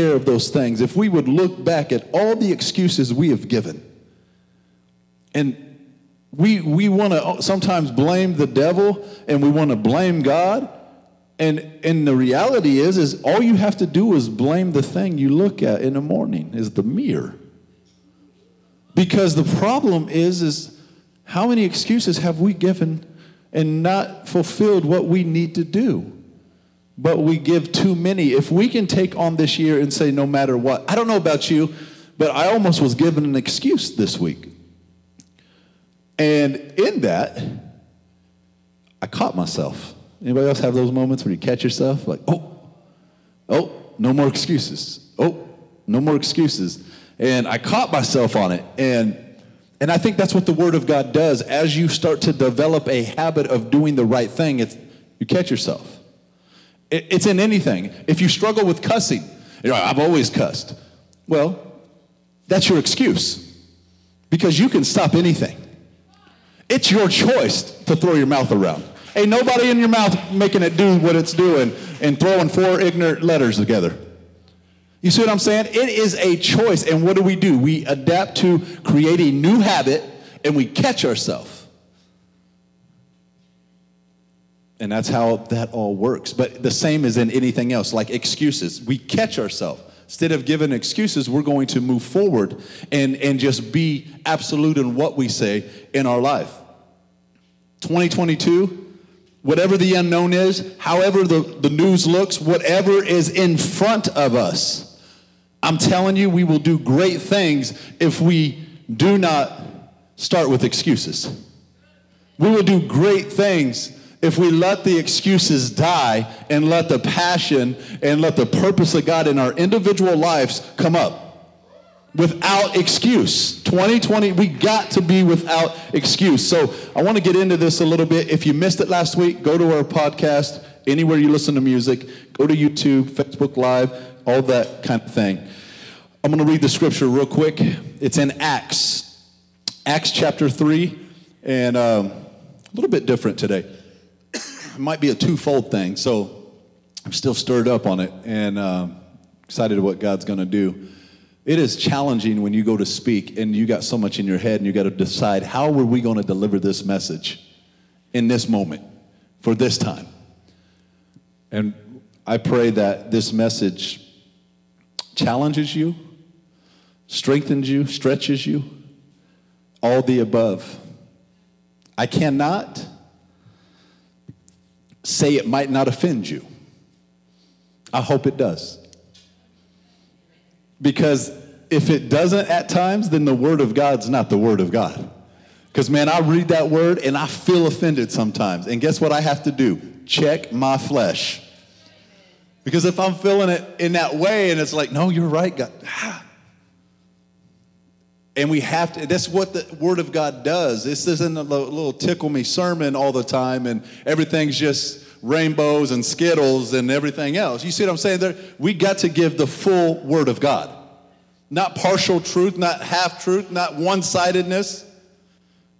care of those things, if we would look back at all the excuses we have given, and we, we want to sometimes blame the devil and we want to blame God. And, and the reality is, is all you have to do is blame the thing you look at in the morning is the mirror. Because the problem is, is how many excuses have we given and not fulfilled what we need to do? But we give too many. If we can take on this year and say, no matter what, I don't know about you, but I almost was given an excuse this week. And in that, I caught myself. Anybody else have those moments where you catch yourself? Like, oh, oh, no more excuses. Oh, no more excuses. And I caught myself on it. And and I think that's what the Word of God does. As you start to develop a habit of doing the right thing, it's, you catch yourself. It, it's in anything. If you struggle with cussing, you know, I've always cussed. Well, that's your excuse because you can stop anything. It's your choice to throw your mouth around. Ain't nobody in your mouth making it do what it's doing and throwing four ignorant letters together. You see what I'm saying? It is a choice. And what do we do? We adapt to create a new habit and we catch ourselves. And that's how that all works. But the same as in anything else, like excuses. We catch ourselves. Instead of giving excuses, we're going to move forward and, and just be absolute in what we say in our life. 2022, whatever the unknown is, however the, the news looks, whatever is in front of us, I'm telling you, we will do great things if we do not start with excuses. We will do great things if we let the excuses die and let the passion and let the purpose of God in our individual lives come up without excuse. 2020, we got to be without excuse. So I want to get into this a little bit. If you missed it last week, go to our podcast, anywhere you listen to music, go to YouTube, Facebook Live, all that kind of thing. I'm going to read the scripture real quick. It's in Acts, Acts chapter 3, and um, a little bit different today. It might be a twofold thing, so I'm still stirred up on it and um, excited what God's going to do. It is challenging when you go to speak and you got so much in your head and you got to decide how are we going to deliver this message in this moment for this time. And I pray that this message challenges you, strengthens you, stretches you, all the above. I cannot say it might not offend you. I hope it does. Because if it doesn't at times, then the Word of God's not the Word of God. Because, man, I read that word and I feel offended sometimes. And guess what I have to do? Check my flesh. Because if I'm feeling it in that way and it's like, no, you're right, God. Ah, And we have to, that's what the Word of God does. This isn't a little tickle me sermon all the time and everything's just rainbows and skittles and everything else. You see what I'm saying there? We got to give the full Word of God. Not partial truth, not half truth, not one sidedness,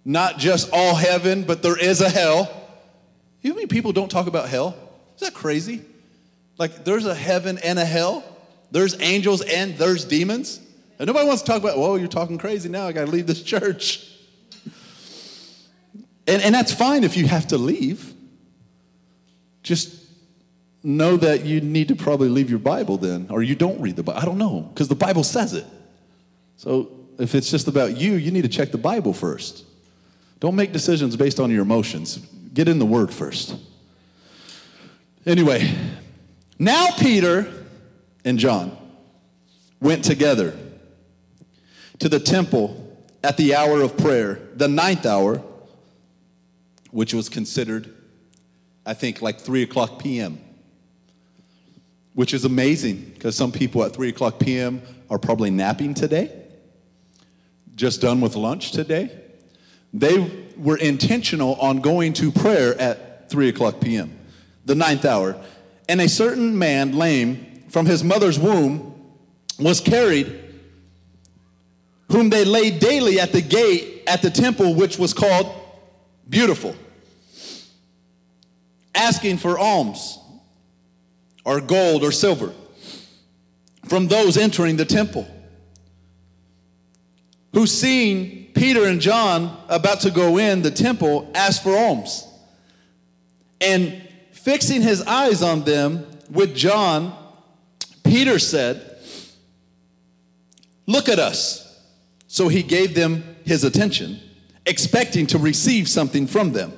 not just all heaven, but there is a hell. You mean people don't talk about hell? Is that crazy? Like there's a heaven and a hell, there's angels and there's demons. And nobody wants to talk about, whoa, you're talking crazy now. I got to leave this church. And, and that's fine if you have to leave. Just know that you need to probably leave your Bible then, or you don't read the Bible. I don't know, because the Bible says it. So if it's just about you, you need to check the Bible first. Don't make decisions based on your emotions. Get in the Word first. Anyway, now Peter and John went together to the temple at the hour of prayer, the ninth hour, which was considered, I think, like 3 o'clock p.m., which is amazing because some people at 3 o'clock p.m. are probably napping today, just done with lunch today. They were intentional on going to prayer at 3 o'clock p.m., the ninth hour. And a certain man, lame from his mother's womb, was carried whom they laid daily at the gate at the temple, which was called Beautiful, asking for alms or gold or silver, from those entering the temple, who seeing Peter and John about to go in the temple asked for alms. And fixing his eyes on them with John, Peter said, Look at us. So he gave them his attention, expecting to receive something from them.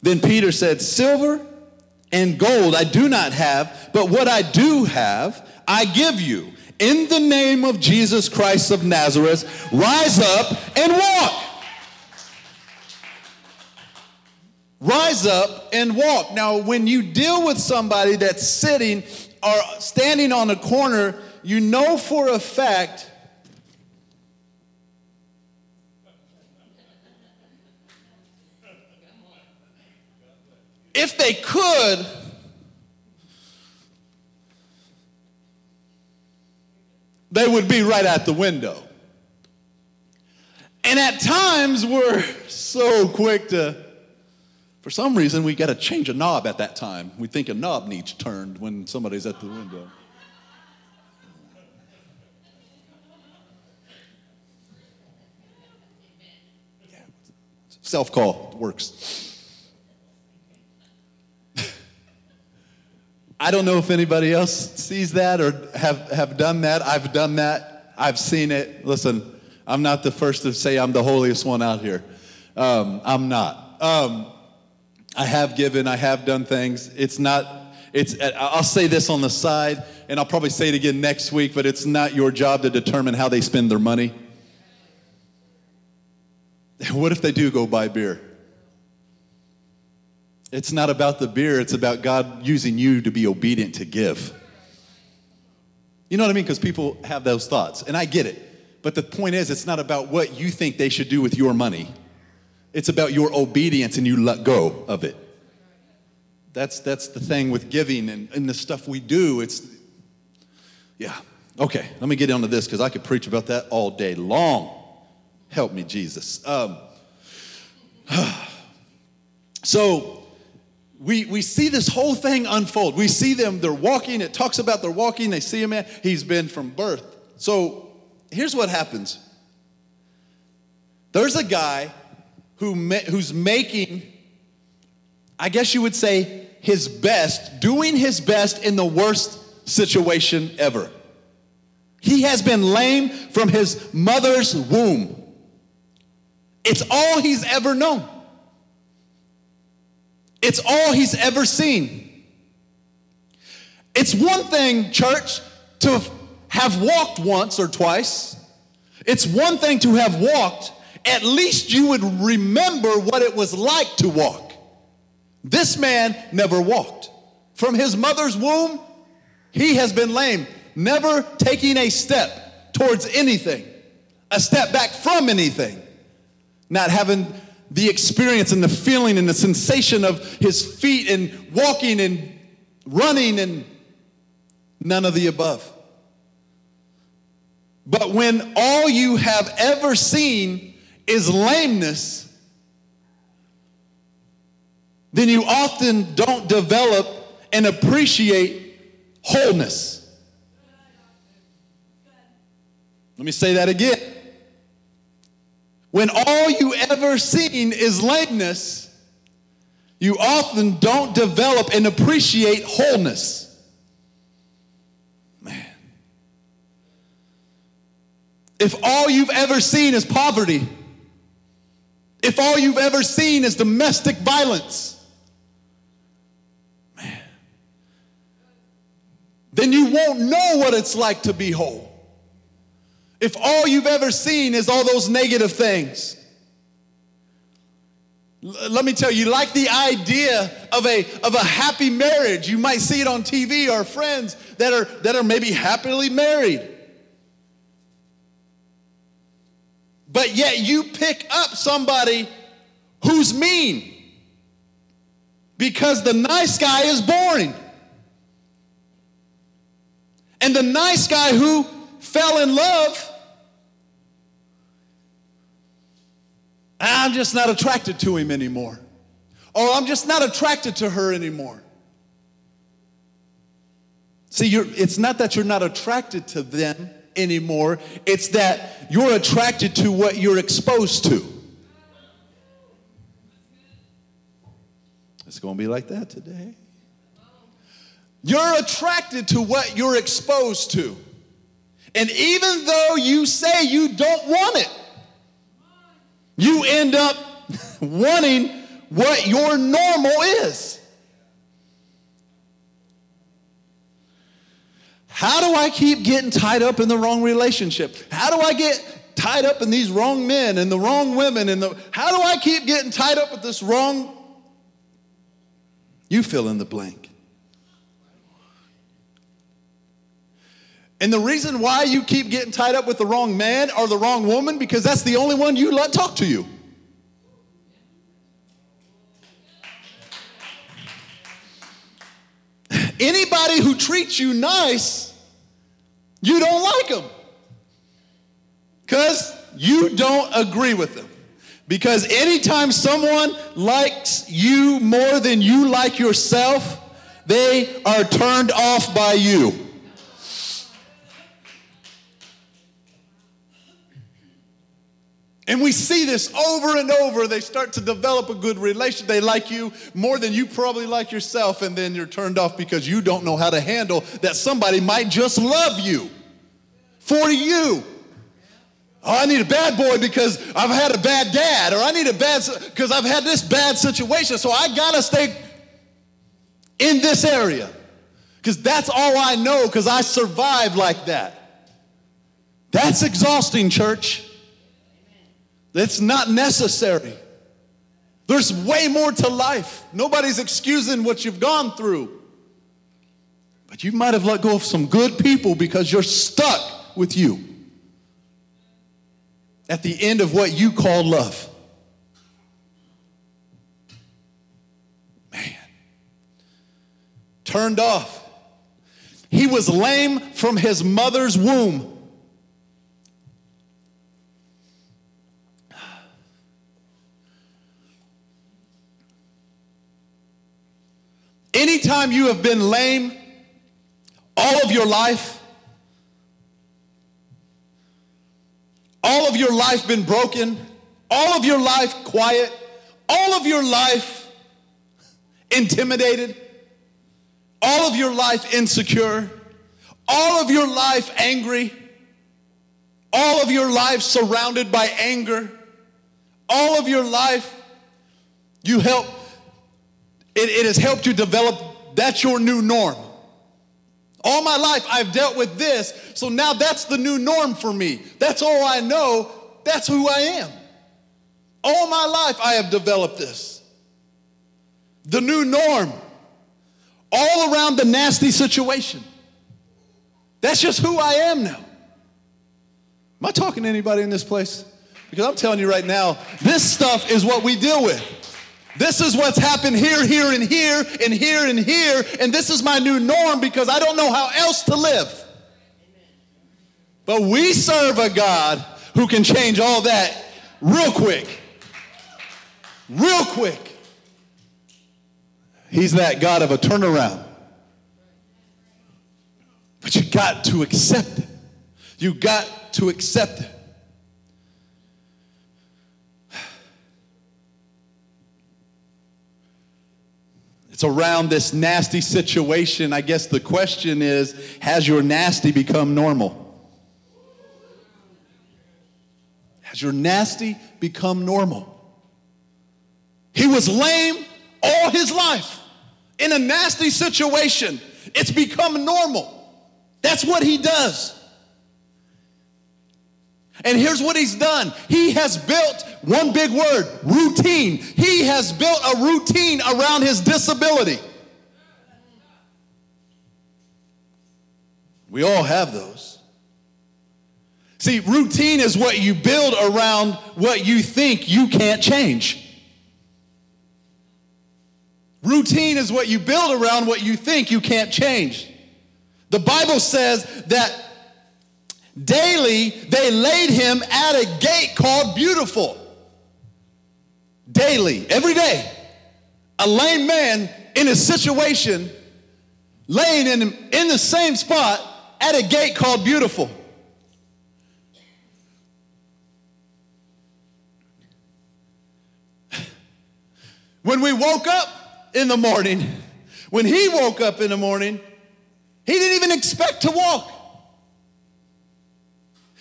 Then Peter said, Silver and gold I do not have, but what I do have, I give you. In the name of Jesus Christ of Nazareth, rise up and walk. Rise up and walk. Now, when you deal with somebody that's sitting or standing on a corner, you know for a fact if they could, they would be right at the window. And at times, we're so quick to, for some reason, we got to change a knob at that time. We think a knob needs turned when somebody's at the window. Self call works. I don't know if anybody else sees that or have, have done that. I've done that. I've seen it. Listen, I'm not the first to say I'm the holiest one out here. Um, I'm not. Um, I have given, I have done things. It's not, it's, I'll say this on the side, and I'll probably say it again next week, but it's not your job to determine how they spend their money. What if they do go buy beer? It's not about the beer, it's about God using you to be obedient to give. You know what I mean? Because people have those thoughts, and I get it. But the point is, it's not about what you think they should do with your money, it's about your obedience and you let go of it. That's, that's the thing with giving and, and the stuff we do. It's, yeah. Okay, let me get into this because I could preach about that all day long. Help me, Jesus. Um, so, we, we see this whole thing unfold. We see them, they're walking. It talks about they're walking. They see a man. He's been from birth. So here's what happens there's a guy who who's making, I guess you would say, his best, doing his best in the worst situation ever. He has been lame from his mother's womb. It's all he's ever known. It's all he's ever seen. It's one thing, church, to have walked once or twice. It's one thing to have walked. At least you would remember what it was like to walk. This man never walked. From his mother's womb, he has been lame, never taking a step towards anything, a step back from anything, not having the experience and the feeling and the sensation of his feet and walking and running and none of the above. But when all you have ever seen is lameness, then you often don't develop and appreciate wholeness. Let me say that again. When all you ever seen is lameness, you often don't develop and appreciate wholeness. Man. If all you've ever seen is poverty, if all you've ever seen is domestic violence, man, then you won't know what it's like to be whole. If all you've ever seen is all those negative things, let me tell you, like the idea of a, of a happy marriage, you might see it on TV or friends that are, that are maybe happily married. But yet you pick up somebody who's mean because the nice guy is boring. And the nice guy who fell in love I'm just not attracted to him anymore. Or I'm just not attracted to her anymore. See, it's not that you're not attracted to them anymore, it's that you're attracted to what you're exposed to. It's going to be like that today. You're attracted to what you're exposed to. And even though you say you don't want it, you end up wanting what your normal is. How do I keep getting tied up in the wrong relationship? How do I get tied up in these wrong men and the wrong women and the how do I keep getting tied up with this wrong you fill in the blank. And the reason why you keep getting tied up with the wrong man or the wrong woman because that's the only one you let talk to you. Anybody who treats you nice, you don't like them. Because you don't agree with them. Because anytime someone likes you more than you like yourself, they are turned off by you. And we see this over and over. They start to develop a good relation. They like you more than you probably like yourself, and then you're turned off because you don't know how to handle that somebody might just love you for you. Oh, I need a bad boy because I've had a bad dad, or I need a bad because I've had this bad situation. So I gotta stay in this area because that's all I know because I survived like that. That's exhausting, church. That's not necessary. There's way more to life. Nobody's excusing what you've gone through. But you might have let go of some good people because you're stuck with you at the end of what you call love. Man, turned off. He was lame from his mother's womb. Anytime you have been lame all of your life, all of your life been broken, all of your life quiet, all of your life intimidated, all of your life insecure, all of your life angry, all of your life surrounded by anger, all of your life you help it, it has helped you develop, that's your new norm. All my life, I've dealt with this, so now that's the new norm for me. That's all I know, that's who I am. All my life, I have developed this. The new norm, all around the nasty situation. That's just who I am now. Am I talking to anybody in this place? Because I'm telling you right now, this stuff is what we deal with. This is what's happened here, here, and here, and here, and here, and this is my new norm because I don't know how else to live. But we serve a God who can change all that real quick. Real quick. He's that God of a turnaround. But you got to accept it. You got to accept it. It's around this nasty situation. I guess the question is Has your nasty become normal? Has your nasty become normal? He was lame all his life in a nasty situation. It's become normal. That's what he does. And here's what he's done he has built one big word routine. He has built a routine around his disability. We all have those. See, routine is what you build around what you think you can't change. Routine is what you build around what you think you can't change. The Bible says that Daily, they laid him at a gate called Beautiful. Daily, every day, a lame man in a situation laying in, in the same spot at a gate called Beautiful. When we woke up in the morning, when he woke up in the morning, he didn't even expect to walk.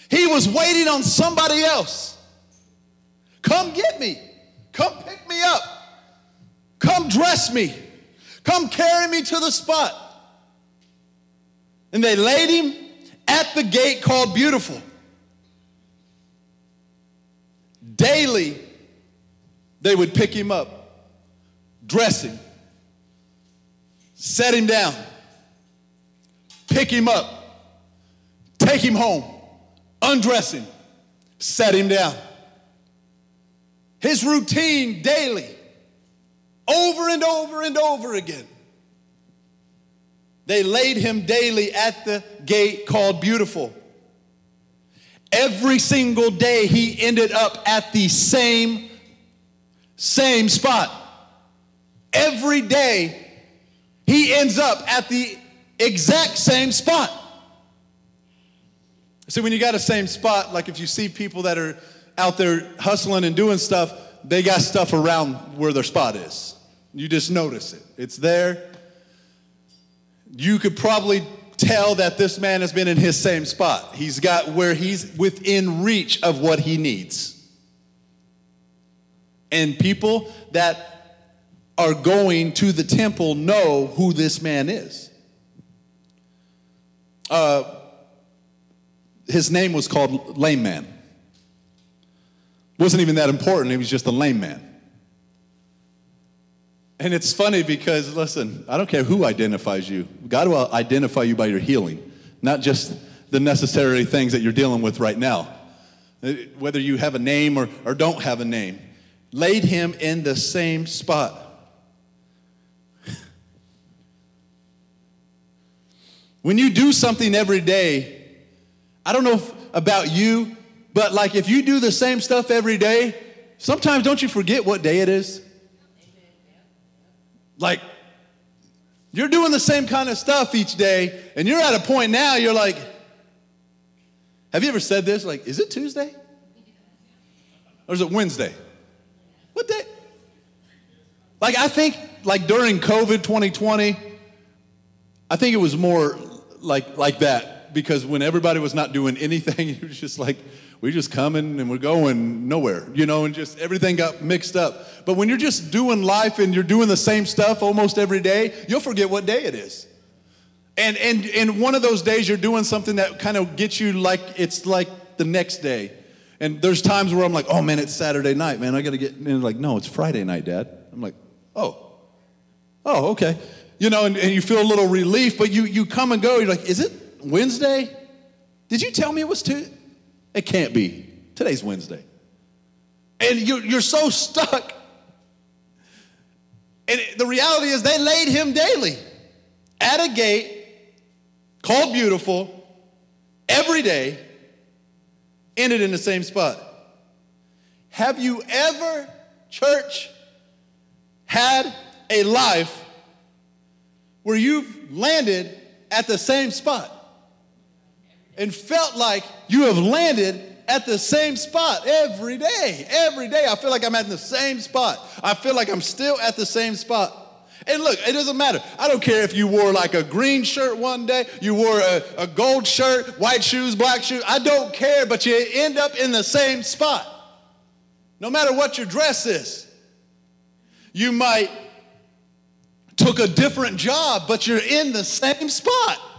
He was waiting on somebody else. Come get me. Come pick me up. Come dress me. Come carry me to the spot. And they laid him at the gate called Beautiful. Daily, they would pick him up, dress him, set him down, pick him up, take him home, undress him, set him down. His routine daily, over and over and over again. They laid him daily at the gate called Beautiful. Every single day he ended up at the same same spot. Every day he ends up at the exact same spot. So when you got a same spot, like if you see people that are out there hustling and doing stuff, they got stuff around where their spot is. You just notice it. It's there. You could probably tell that this man has been in his same spot. He's got where he's within reach of what he needs. And people that are going to the temple know who this man is. Uh, his name was called Lame Man. Wasn't even that important, he was just a lame man. And it's funny because, listen, I don't care who identifies you. God will identify you by your healing, not just the necessary things that you're dealing with right now. Whether you have a name or, or don't have a name, laid him in the same spot. When you do something every day, I don't know if, about you, but like if you do the same stuff every day, sometimes don't you forget what day it is? Like, you're doing the same kind of stuff each day, and you're at a point now, you're like, have you ever said this? Like, is it Tuesday? Or is it Wednesday? What day? Like, I think, like during COVID 2020, I think it was more like, like that because when everybody was not doing anything, it was just like, we're just coming and we're going nowhere, you know, and just everything got mixed up. But when you're just doing life and you're doing the same stuff almost every day, you'll forget what day it is. And and and one of those days you're doing something that kind of gets you like it's like the next day. And there's times where I'm like, oh man, it's Saturday night, man. I gotta get and like, no, it's Friday night, Dad. I'm like, oh. Oh, okay. You know, and, and you feel a little relief, but you you come and go, you're like, is it Wednesday? Did you tell me it was Tuesday? It can't be. Today's Wednesday. And you're, you're so stuck. And the reality is, they laid him daily at a gate called Beautiful every day, ended in the same spot. Have you ever, church, had a life where you've landed at the same spot? And felt like you have landed at the same spot every day. Every day, I feel like I'm at the same spot. I feel like I'm still at the same spot. And look, it doesn't matter. I don't care if you wore like a green shirt one day, you wore a, a gold shirt, white shoes, black shoes. I don't care, but you end up in the same spot. No matter what your dress is. You might took a different job, but you're in the same spot.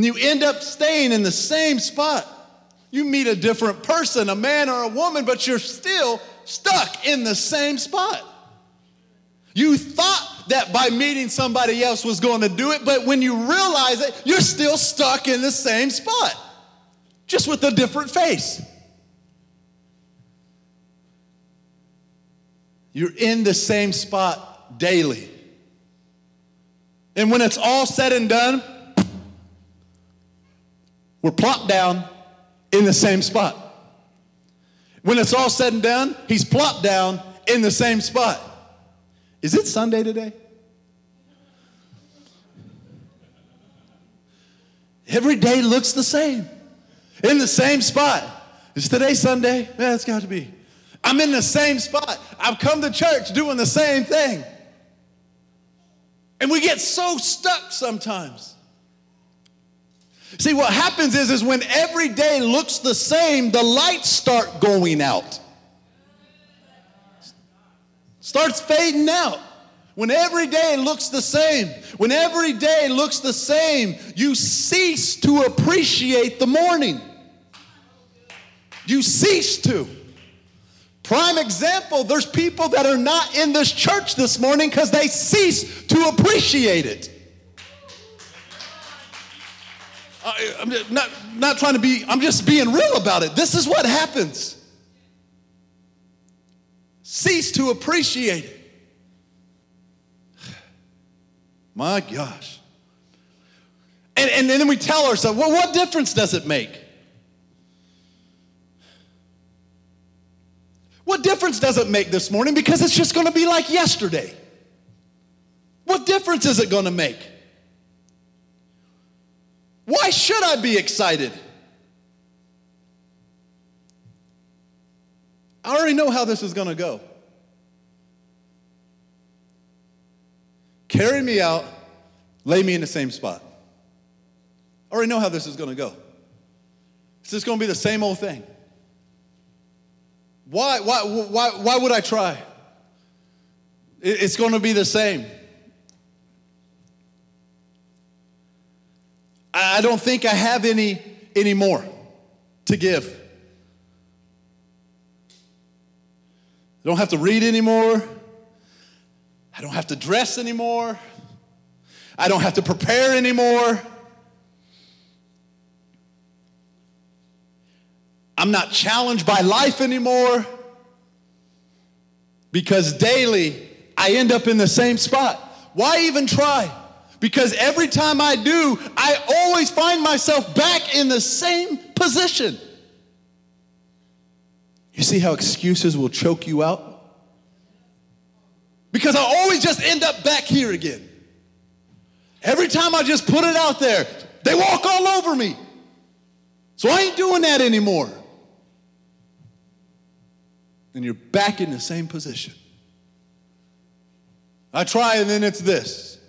And you end up staying in the same spot. You meet a different person, a man or a woman, but you're still stuck in the same spot. You thought that by meeting somebody else was going to do it, but when you realize it, you're still stuck in the same spot, just with a different face. You're in the same spot daily. And when it's all said and done, were plopped down in the same spot. When it's all said and done, he's plopped down in the same spot. Is it Sunday today? Every day looks the same, in the same spot. Is today Sunday? Yeah, it's got to be. I'm in the same spot. I've come to church doing the same thing. And we get so stuck sometimes. See, what happens is, is when every day looks the same, the lights start going out. Starts fading out. When every day looks the same, when every day looks the same, you cease to appreciate the morning. You cease to. Prime example, there's people that are not in this church this morning because they cease to appreciate it. I, am not, not trying to be, I'm just being real about it. This is what happens. Cease to appreciate it. My gosh. And, and then we tell ourselves, well, what difference does it make? What difference does it make this morning? Because it's just going to be like yesterday. What difference is it going to make? Why should I be excited? I already know how this is going to go. Carry me out, lay me in the same spot. I already know how this is going to go. It's just going to be the same old thing. Why, why, why, why would I try? It's going to be the same. I don't think I have any anymore to give. I don't have to read anymore. I don't have to dress anymore. I don't have to prepare anymore. I'm not challenged by life anymore because daily I end up in the same spot. Why even try? Because every time I do, I always find myself back in the same position. You see how excuses will choke you out? Because I always just end up back here again. Every time I just put it out there, they walk all over me. So I ain't doing that anymore. And you're back in the same position. I try, and then it's this.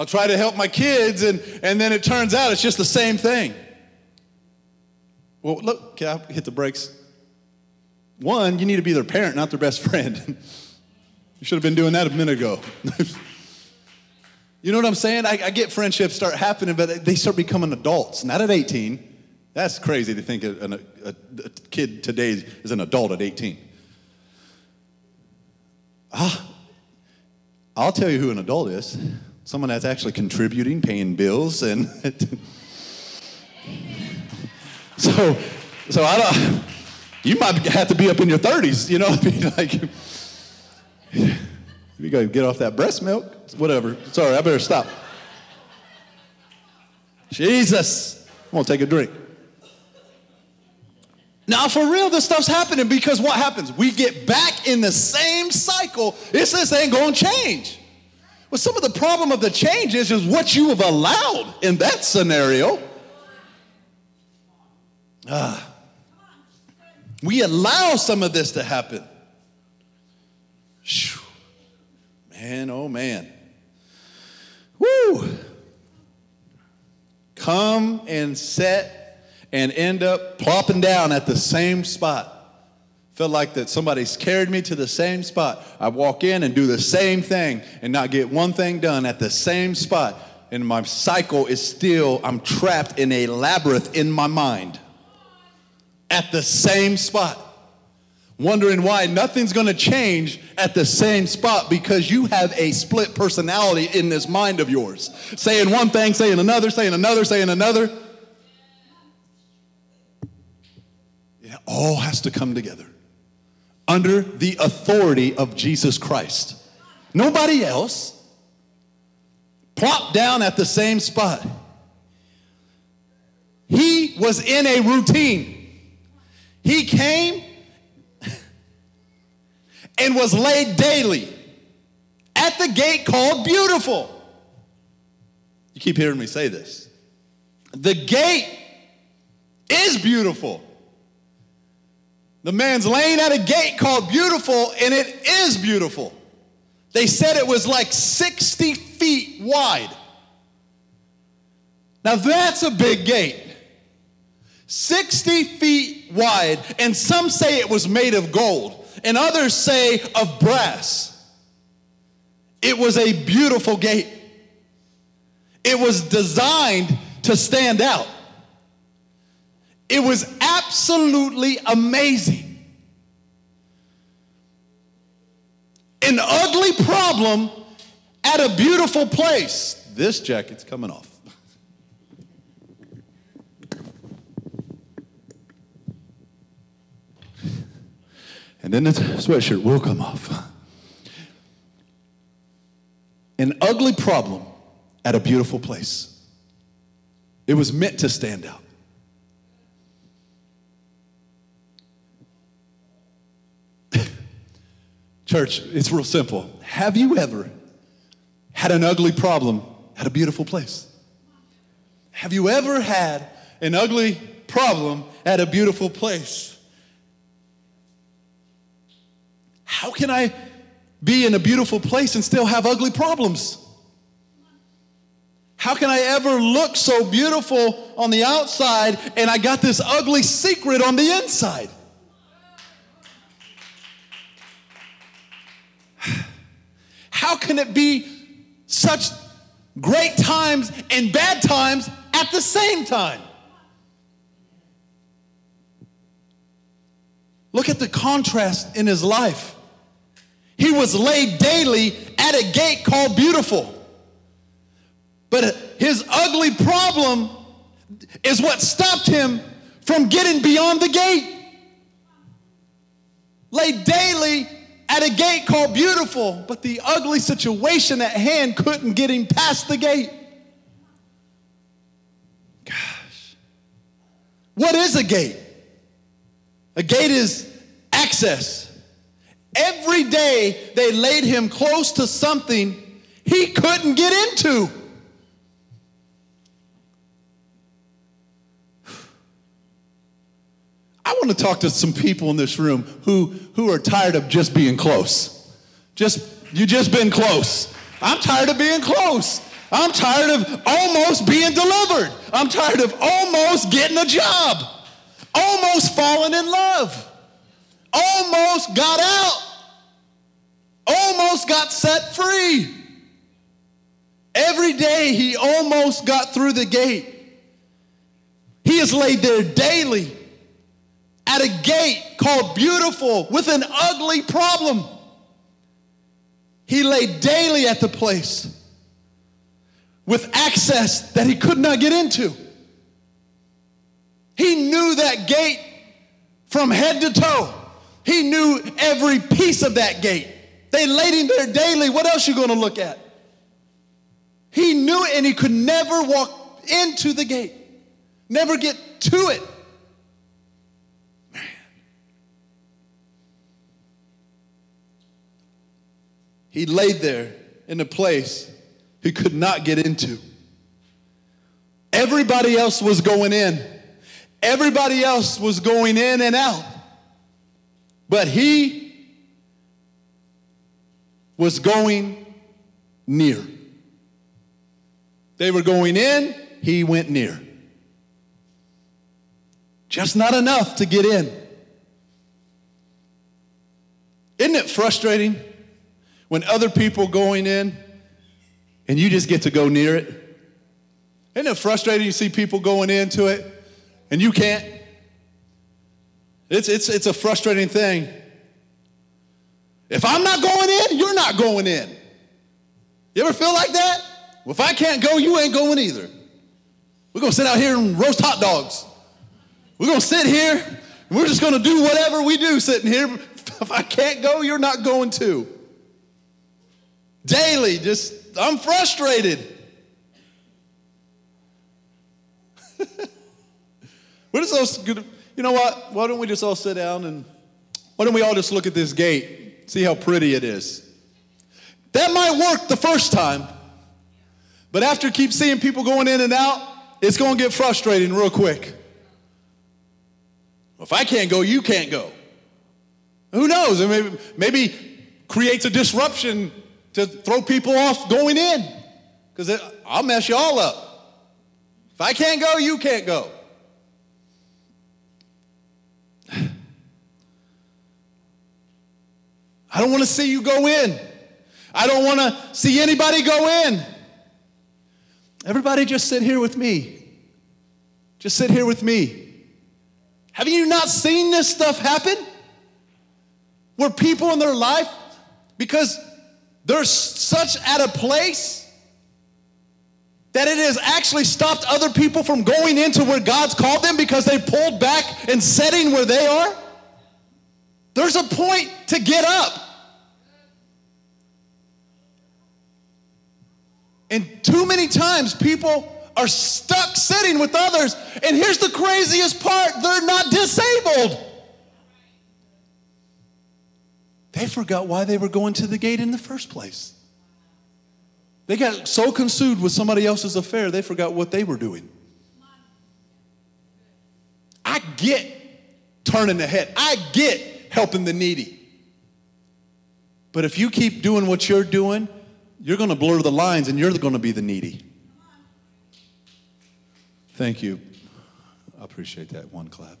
I'll try to help my kids, and, and then it turns out it's just the same thing. Well, look, can I hit the brakes? One, you need to be their parent, not their best friend. you should have been doing that a minute ago. you know what I'm saying? I, I, get friendships start happening, but they start becoming adults, not at 18. That's crazy to think a, a, a kid today is an adult at 18. Ah, I'll tell you who an adult is someone that's actually contributing, paying bills, and so, so I don't. You might have to be up in your 30s, you know. like, you gotta get off that breast milk, whatever. Sorry, I better stop. Jesus, I'm gonna take a drink. Now, for real, this stuff's happening because what happens? We get back in the same cycle. It's this ain't gonna change. Well, some of the problem of the changes is what you have allowed in that scenario. Ah. We allow some of this to happen. Whew. Man, oh man. Woo! Come and set and end up plopping down at the same spot. Felt like that somebody's carried me to the same spot. I walk in and do the same thing and not get one thing done at the same spot. And my cycle is still, I'm trapped in a labyrinth in my mind at the same spot. Wondering why nothing's gonna change at the same spot because you have a split personality in this mind of yours. Saying one thing, saying another, saying another, saying another. It all has to come together under the authority of Jesus Christ. Nobody else. Plopped down at the same spot. He was in a routine. He came and was laid daily at the gate called Beautiful. You keep hearing me say this. The gate is beautiful. The man's laying at a gate called Beautiful, and it is beautiful. They said it was like 60 feet wide. Now that's a big gate. 60 feet wide, and some say it was made of gold, and others say of brass. It was a beautiful gate. It was designed to stand out. It was absolutely amazing. An ugly problem at a beautiful place. This jacket's coming off. And then the sweatshirt will come off. An ugly problem at a beautiful place. It was meant to stand out. Church, it's real simple. Have you ever had an ugly problem at a beautiful place? Have you ever had an ugly problem at a beautiful place? How can I be in a beautiful place and still have ugly problems? How can I ever look so beautiful on the outside and I got this ugly secret on the inside? How can it be such great times and bad times at the same time? Look at the contrast in his life. He was laid daily at a gate called Beautiful. But his ugly problem is what stopped him from getting beyond the gate. Laid daily at a gate called Beautiful, but the ugly situation at hand couldn't get him past the gate. Gosh. What is a gate? A gate is access. Every day they laid him close to something he couldn't get into. I want to talk to some people in this room who, who are tired of just being close. Just, you just been close. I'm tired of being close. I'm tired of almost being delivered. I'm tired of almost getting a job, almost falling in love, almost got out, almost got set free. Every day he almost got through the gate. He is laid there daily at a gate called Beautiful with an ugly problem. He lay daily at the place with access that he could not get into. He knew that gate from head to toe. He knew every piece of that gate. They laid him there daily. What else you going to look at? He knew it and he could never walk into the gate, never get to it. He laid there in a place he could not get into. Everybody else was going in. Everybody else was going in and out. But he was going near. They were going in, he went near. Just not enough to get in. Isn't it frustrating? When other people going in and you just get to go near it? Isn't it frustrating you see people going into it and you can't? It's, it's, it's a frustrating thing. If I'm not going in, you're not going in. You ever feel like that? Well, if I can't go, you ain't going either. We're going to sit out here and roast hot dogs. We're going to sit here and we're just going to do whatever we do sitting here. If I can't go, you're not going to. Daily, just, I'm frustrated. what is those good? You know what? Why don't we just all sit down and why don't we all just look at this gate, see how pretty it is? That might work the first time, But after keep seeing people going in and out, it's going to get frustrating real quick. If I can't go, you can't go. Who knows? Maybe, maybe creates a disruption to throw people off going in because I'll mess you all up. If I can't go, you can't go. I don't want to see you go in. I don't want to see anybody go in. Everybody just sit here with me. Just sit here with me. Have you not seen this stuff happen? Where people in their life, because they're such at a place that it has actually stopped other people from going into where God's called them because they pulled back and setting where they are? There's a point to get up. And too many times people are stuck sitting with others. And here's the craziest part they're not disabled. They forgot why they were going to the gate in the first place. They got so consumed with somebody else's affair, they forgot what they were doing. I get turning the head, I get helping the needy. But if you keep doing what you're doing, you're going to blur the lines and you're going to be the needy. Thank you. I appreciate that one clap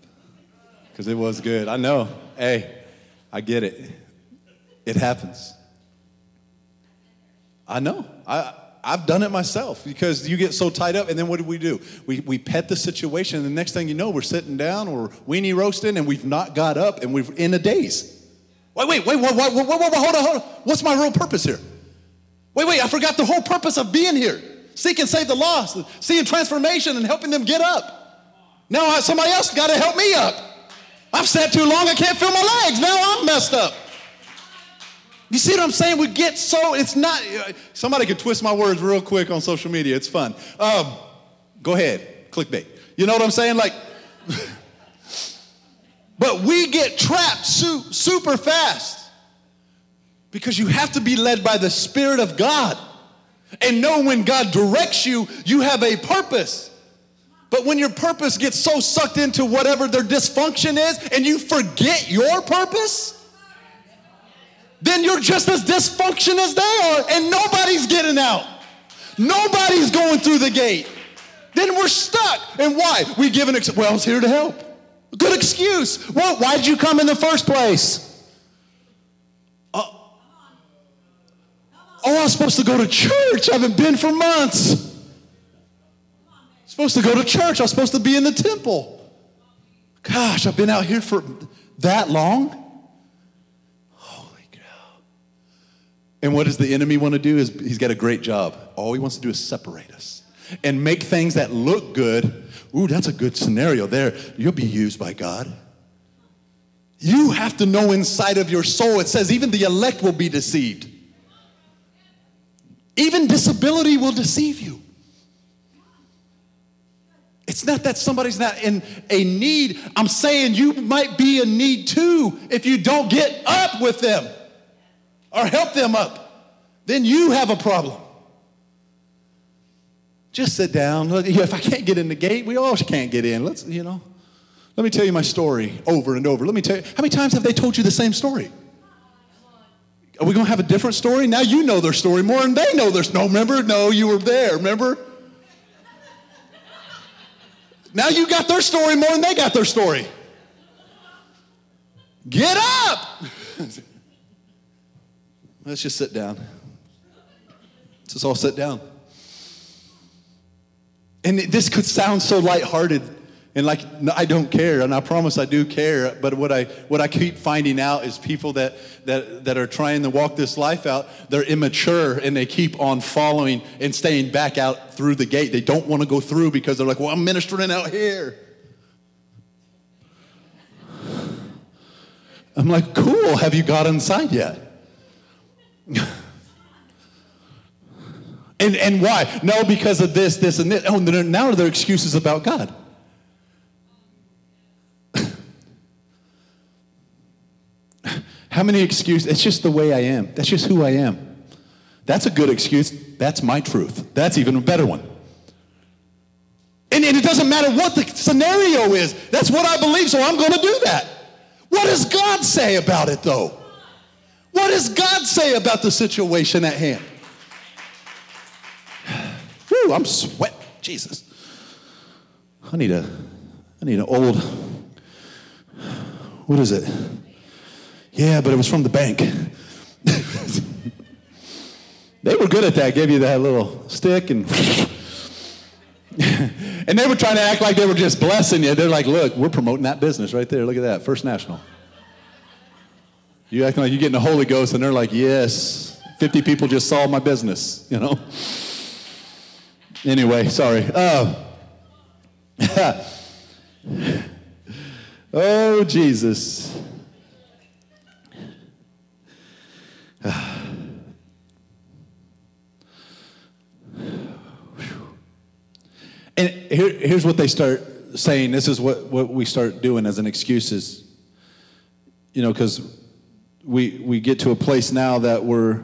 because it was good. I know. Hey, I get it. It happens. I know. I, I've done it myself because you get so tied up, and then what do we do? We, we pet the situation, and the next thing you know, we're sitting down or weenie roasting, and we've not got up, and we've in a daze. Wait, wait, wait, wait, wait, wait, wait, wait, hold on, hold on. What's my real purpose here? Wait, wait, I forgot the whole purpose of being here. Seek and save the lost, seeing transformation and helping them get up. Now somebody else got to help me up. I've sat too long, I can't feel my legs. Now I'm messed up. You see what I'm saying? We get so, it's not, somebody could twist my words real quick on social media. It's fun. Um, go ahead, clickbait. You know what I'm saying? Like, but we get trapped su- super fast because you have to be led by the Spirit of God and know when God directs you, you have a purpose. But when your purpose gets so sucked into whatever their dysfunction is and you forget your purpose, then you're just as dysfunction as they are and nobody's getting out. Nobody's going through the gate. Then we're stuck. And why? We give an excuse. Well, I was here to help. Good excuse. Well, why'd you come in the first place? Uh, oh, I was supposed to go to church. I haven't been for months. supposed to go to church. I was supposed to be in the temple. Gosh, I've been out here for that long. Holy cow. And what does the enemy want to do? Is he's got a great job. All he wants to do is separate us and make things that look good. Ooh, that's a good scenario there. You'll be used by God. You have to know inside of your soul. It says even the elect will be deceived. Even disability will deceive you. It's not that somebody's not in a need. I'm saying you might be in need too if you don't get up with them or help them up. Then you have a problem. Just sit down. If I can't get in the gate, we all can't get in. Let's, you know. Let me tell you my story over and over. Let me tell you, how many times have they told you the same story? Are we going to have a different story? Now you know their story more and they know there's no, remember? No, you were there, remember? Now you got their story more than they got their story. Get up! Let's just sit down. Let's just all sit down. And this could sound so lighthearted and like I don't care, and I promise I do care. But what I what I keep finding out is people that that that are trying to walk this life out, they're immature and they keep on following and staying back out through the gate. They don't want to go through because they're like, well, I'm ministering out here. I'm like, cool. Have you got inside yet? and and why? No, because of this, this, and this. Oh, now there are excuses about God? How many excuses? It's just the way I am. That's just who I am. That's a good excuse. That's my truth. That's even a better one. And, and it doesn't matter what the scenario is. That's what I believe, so I'm going to do that. What does God say about it, though? What does God say about the situation at hand? Whew, I'm sweat. Jesus. I need a, I need an old, what is it? Yeah, but it was from the bank. they were good at that, gave you that little stick and and they were trying to act like they were just blessing you. They're like, look, we're promoting that business right there. Look at that, First National. You acting like you're getting the Holy Ghost, and they're like, yes, 50 people just saw my business, you know? Anyway, sorry. Uh, oh, Jesus. And here, here's what they start saying. This is what, what we start doing as an excuse is, you know, because we, we get to a place now that we're,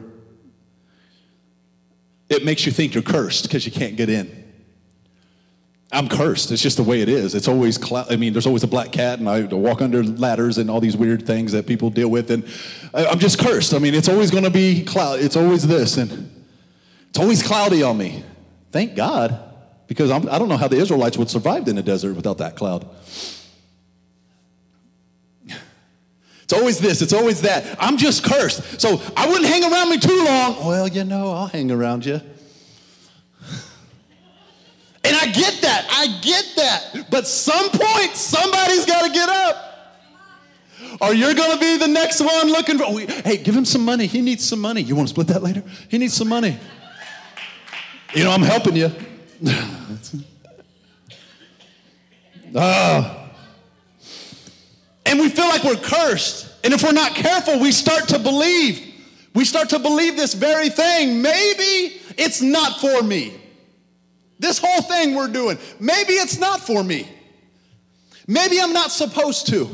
it makes you think you're cursed because you can't get in. I'm cursed. It's just the way it is. It's always, cl- I mean, there's always a black cat, and I walk under ladders and all these weird things that people deal with, and I'm just cursed. I mean, it's always going to be cloud. It's always this, and it's always cloudy on me. Thank God. Because I'm, I do not know how the Israelites would survive in the desert without that cloud. It's always this, it's always that. I'm just cursed. So I wouldn't hang around me too long. Well, you know, I'll hang around you. And I get that. I get that. But some point, somebody's got to get up. Or you're going to be the next one looking for. Hey, give him some money. He needs some money. You want to split that later? He needs some money. You know, I'm helping you. oh. And we feel like we're cursed. And if we're not careful, we start to believe. We start to believe this very thing. Maybe it's not for me. This whole thing we're doing, maybe it's not for me. Maybe I'm not supposed to.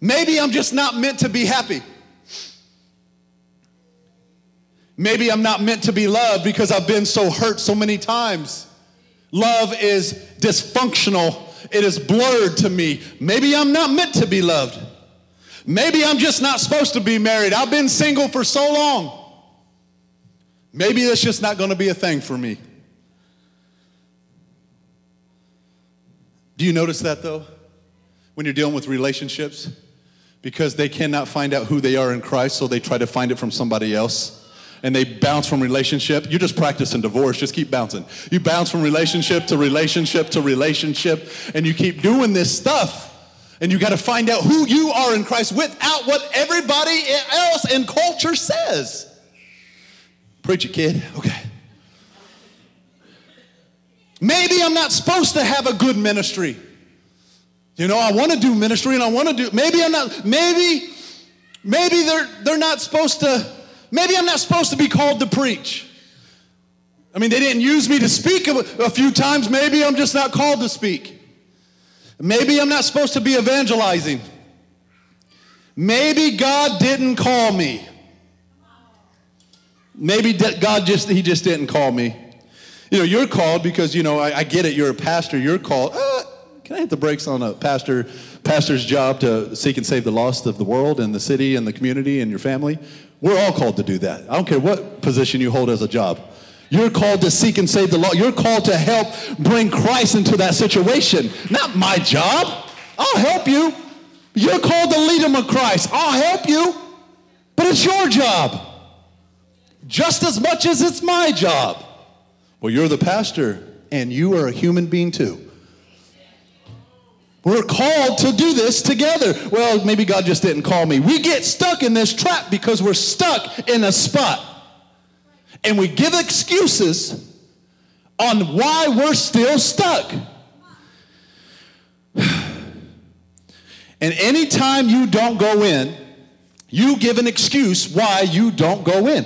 Maybe I'm just not meant to be happy. Maybe I'm not meant to be loved because I've been so hurt so many times. Love is dysfunctional, it is blurred to me. Maybe I'm not meant to be loved. Maybe I'm just not supposed to be married. I've been single for so long. Maybe that's just not going to be a thing for me. Do you notice that though? When you're dealing with relationships? Because they cannot find out who they are in Christ, so they try to find it from somebody else and they bounce from relationship, you're just practicing divorce. Just keep bouncing. You bounce from relationship to relationship to relationship, and you keep doing this stuff. And you got to find out who you are in Christ without what everybody else in culture says. Preach it, kid. Okay. Maybe I'm not supposed to have a good ministry. You know, I want to do ministry and I want to do, maybe I'm not, maybe, maybe they're, they're not supposed to Maybe I'm not supposed to be called to preach. I mean, they didn't use me to speak a, a few times. Maybe I'm just not called to speak. Maybe I'm not supposed to be evangelizing. Maybe God didn't call me. Maybe God just, he just didn't call me. You know, you're called because, you know, I, I get it. You're a pastor. You're called. Uh, can I hit the brakes on a pastor, pastor's job to seek and save the lost of the world and the city and the community and your family? We're all called to do that. I don't care what position you hold as a job. You're called to seek and save the law. You're called to help bring Christ into that situation. Not my job. I'll help you. You're called to lead them of Christ. I'll help you. But it's your job. Just as much as it's my job. Well, you're the pastor, and you are a human being too. We're called to do this together. Well, maybe God just didn't call me. We get stuck in this trap because we're stuck in a spot. And we give excuses on why we're still stuck. And anytime you don't go in, you give an excuse why you don't go in.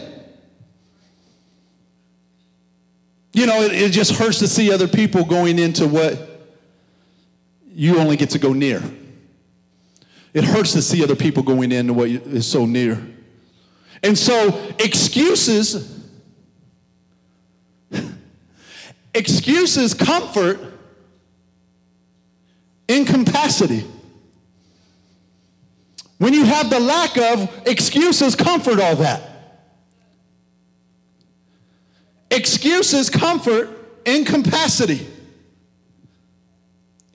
You know, it, it just hurts to see other people going into what you only get to go near. It hurts to see other people going into what is so near. And so, excuses, excuses comfort incapacity. When you have the lack of, excuses comfort all that. Excuses comfort incapacity.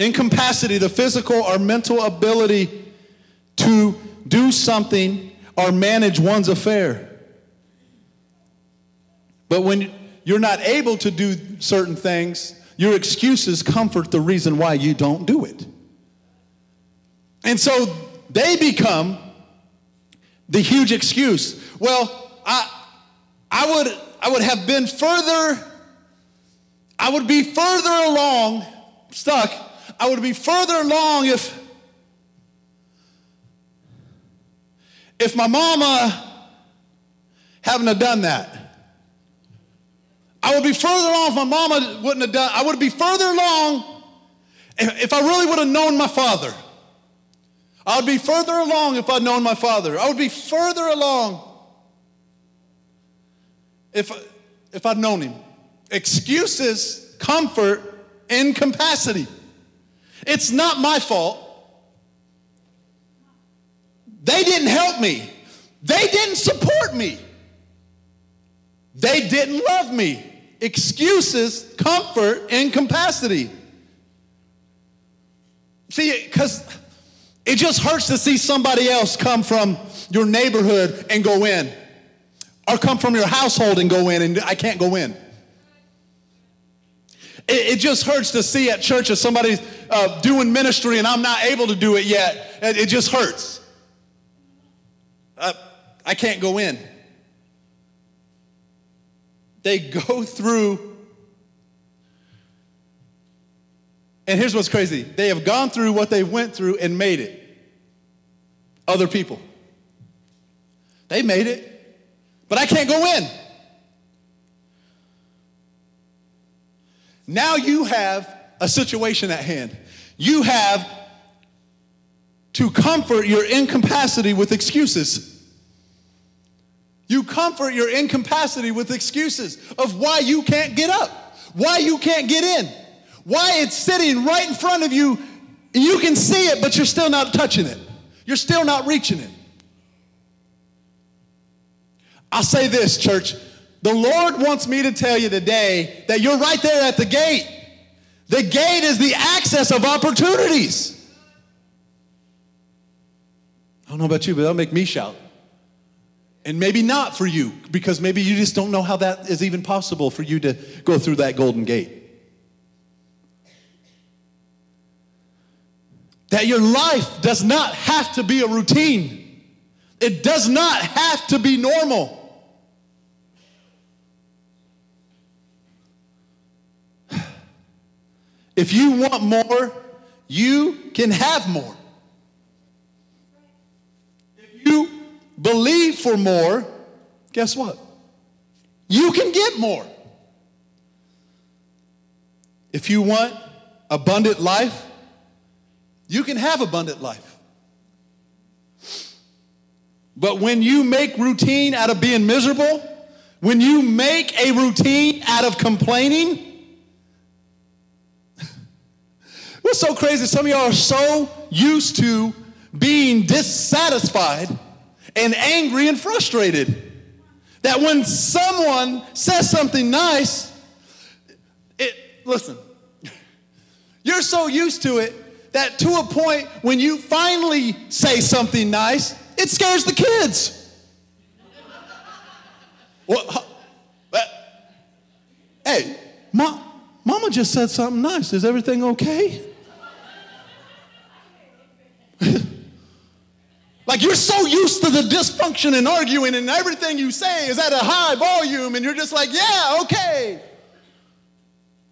Incapacity, the physical or mental ability to do something or manage one's affair. But when you're not able to do certain things, your excuses comfort the reason why you don't do it. And so they become the huge excuse. Well, I, I, would, I would have been further, I would be further along, stuck, I would be further along if, if my mama hadn't have done that. I would be further along if my mama wouldn't have done. I would be further along if I really would have known my father. I would be further along if I'd known my father. I would be further along if, if I'd known him. Excuses, comfort, incapacity. It's not my fault. They didn't help me. They didn't support me. They didn't love me excuses, comfort, incapacity. See, because it just hurts to see somebody else come from your neighborhood and go in, or come from your household and go in, and I can't go in. It, it just hurts to see at church if somebody's uh, doing ministry and I'm not able to do it yet. It, it just hurts. Uh, I can't go in they go through. And here's what's crazy they have gone through what they went through and made it. Other people. They made it, but I can't go in. Now you have a situation at hand. You have to comfort your incapacity with excuses. You comfort your incapacity with excuses of why you can't get up, why you can't get in, why it's sitting right in front of you. You can see it, but you're still not touching it. You're still not reaching it. I'll say this, church. The Lord wants me to tell you today that you're right there at the gate. The gate is the access of opportunities. I don't know about you, but that'll make me shout. And maybe not for you, because maybe you just don't know how that is even possible for you to go through that golden gate. That your life does not have to be a routine, it does not have to be normal. If you want more, you can have more. If you believe for more, guess what? You can get more. If you want abundant life, you can have abundant life. But when you make routine out of being miserable, when you make a routine out of complaining, what's so crazy? Some of y'all are so used to being dissatisfied and angry and frustrated. That when someone says something nice, it, listen, you're so used to it that to a point when you finally say something nice, it scares the kids. What? Hey, mom, mama just said something nice. Is everything okay? Like you're so used to the dysfunction and arguing, and everything you say is at a high volume, and you're just like, yeah, okay.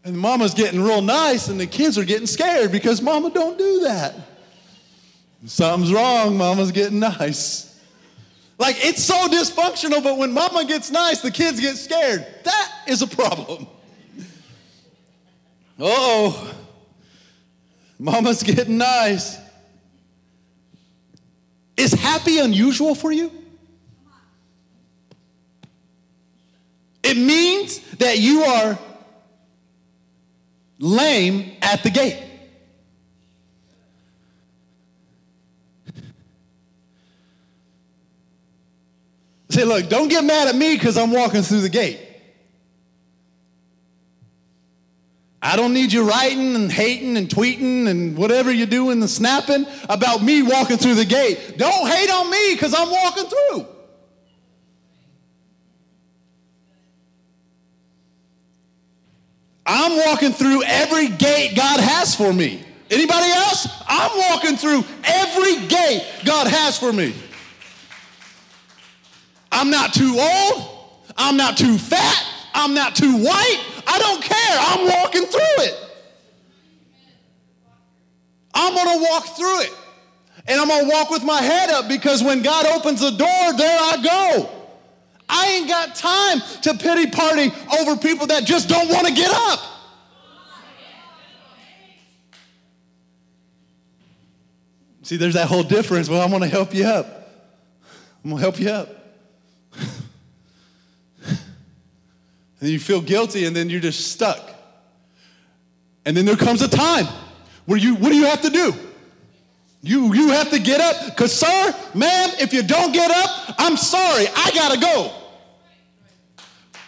And mama's getting real nice, and the kids are getting scared because mama don't do that. Something's wrong, mama's getting nice. Like it's so dysfunctional, but when mama gets nice, the kids get scared. That is a problem. oh, mama's getting nice. Is happy unusual for you? It means that you are lame at the gate. Say, look, don't get mad at me because I'm walking through the gate. I don't need you writing and hating and tweeting and whatever you're doing and snapping about me walking through the gate. Don't hate on me because I'm walking through. I'm walking through every gate God has for me. Anybody else? I'm walking through every gate God has for me. I'm not too old. I'm not too fat. I'm not too white. I don't care. I'm walking through it. I'm going to walk through it. And I'm going to walk with my head up because when God opens the door, there I go. I ain't got time to pity party over people that just don't want to get up. See, there's that whole difference. Well, I'm going to help you up. I'm going to help you up. And you feel guilty, and then you're just stuck. And then there comes a time where you, what do you have to do? You, you have to get up, because, sir, ma'am, if you don't get up, I'm sorry, I gotta go.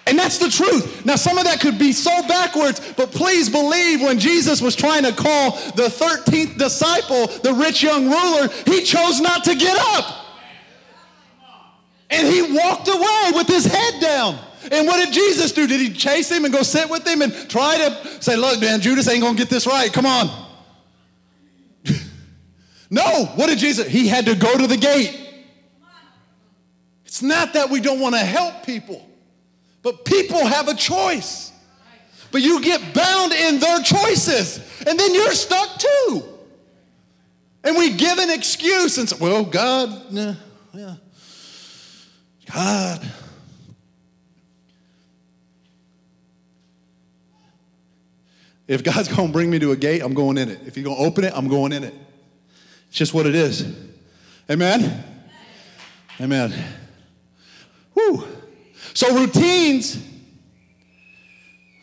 And that's the truth. Now, some of that could be so backwards, but please believe when Jesus was trying to call the 13th disciple, the rich young ruler, he chose not to get up. And he walked away with his head down. And what did Jesus do? Did he chase him and go sit with him and try to say, Look, man, Judas ain't gonna get this right. Come on. no, what did Jesus? He had to go to the gate. It's not that we don't want to help people, but people have a choice. But you get bound in their choices, and then you're stuck too. And we give an excuse and say, Well, God, yeah, yeah. God. If God's going to bring me to a gate, I'm going in it. If He's going to open it, I'm going in it. It's just what it is. Amen? Amen. Woo. So routines,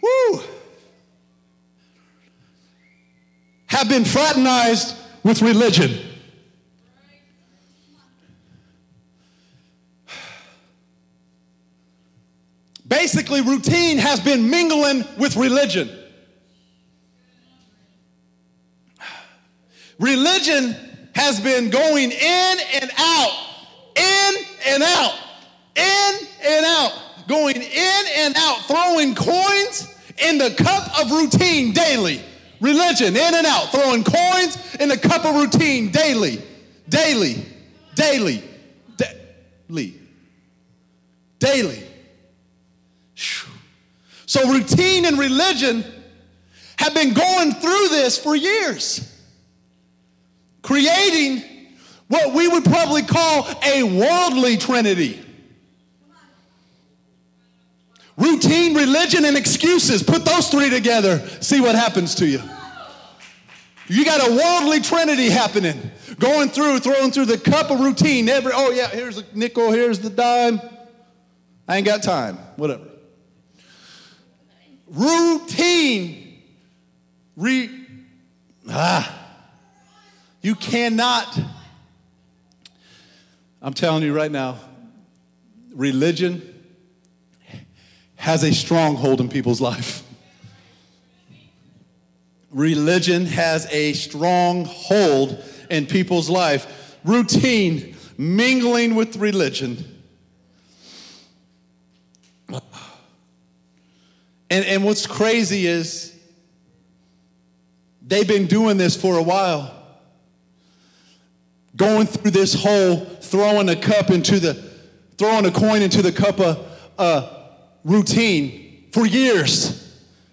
woo, have been fraternized with religion. Basically, routine has been mingling with religion. Religion has been going in and out, in and out, in and out, going in and out, throwing coins in the cup of routine daily. Religion, in and out, throwing coins in the cup of routine daily, daily, daily, daily, daily. So, routine and religion have been going through this for years, creating what we would probably call a worldly trinity. Routine, religion, and excuses. Put those three together, see what happens to you. You got a worldly trinity happening, going through, throwing through the cup of routine. Every oh yeah, here's a nickel, here's the dime. I ain't got time. Whatever routine. Re, ah, you cannot. I'm telling you right now, religion has a stronghold in people's life. Religion has a strong hold in people's life. Routine, mingling with religion And, and what's crazy is they've been doing this for a while. Going through this whole throwing a cup into the, throwing a coin into the cup of uh, routine for years.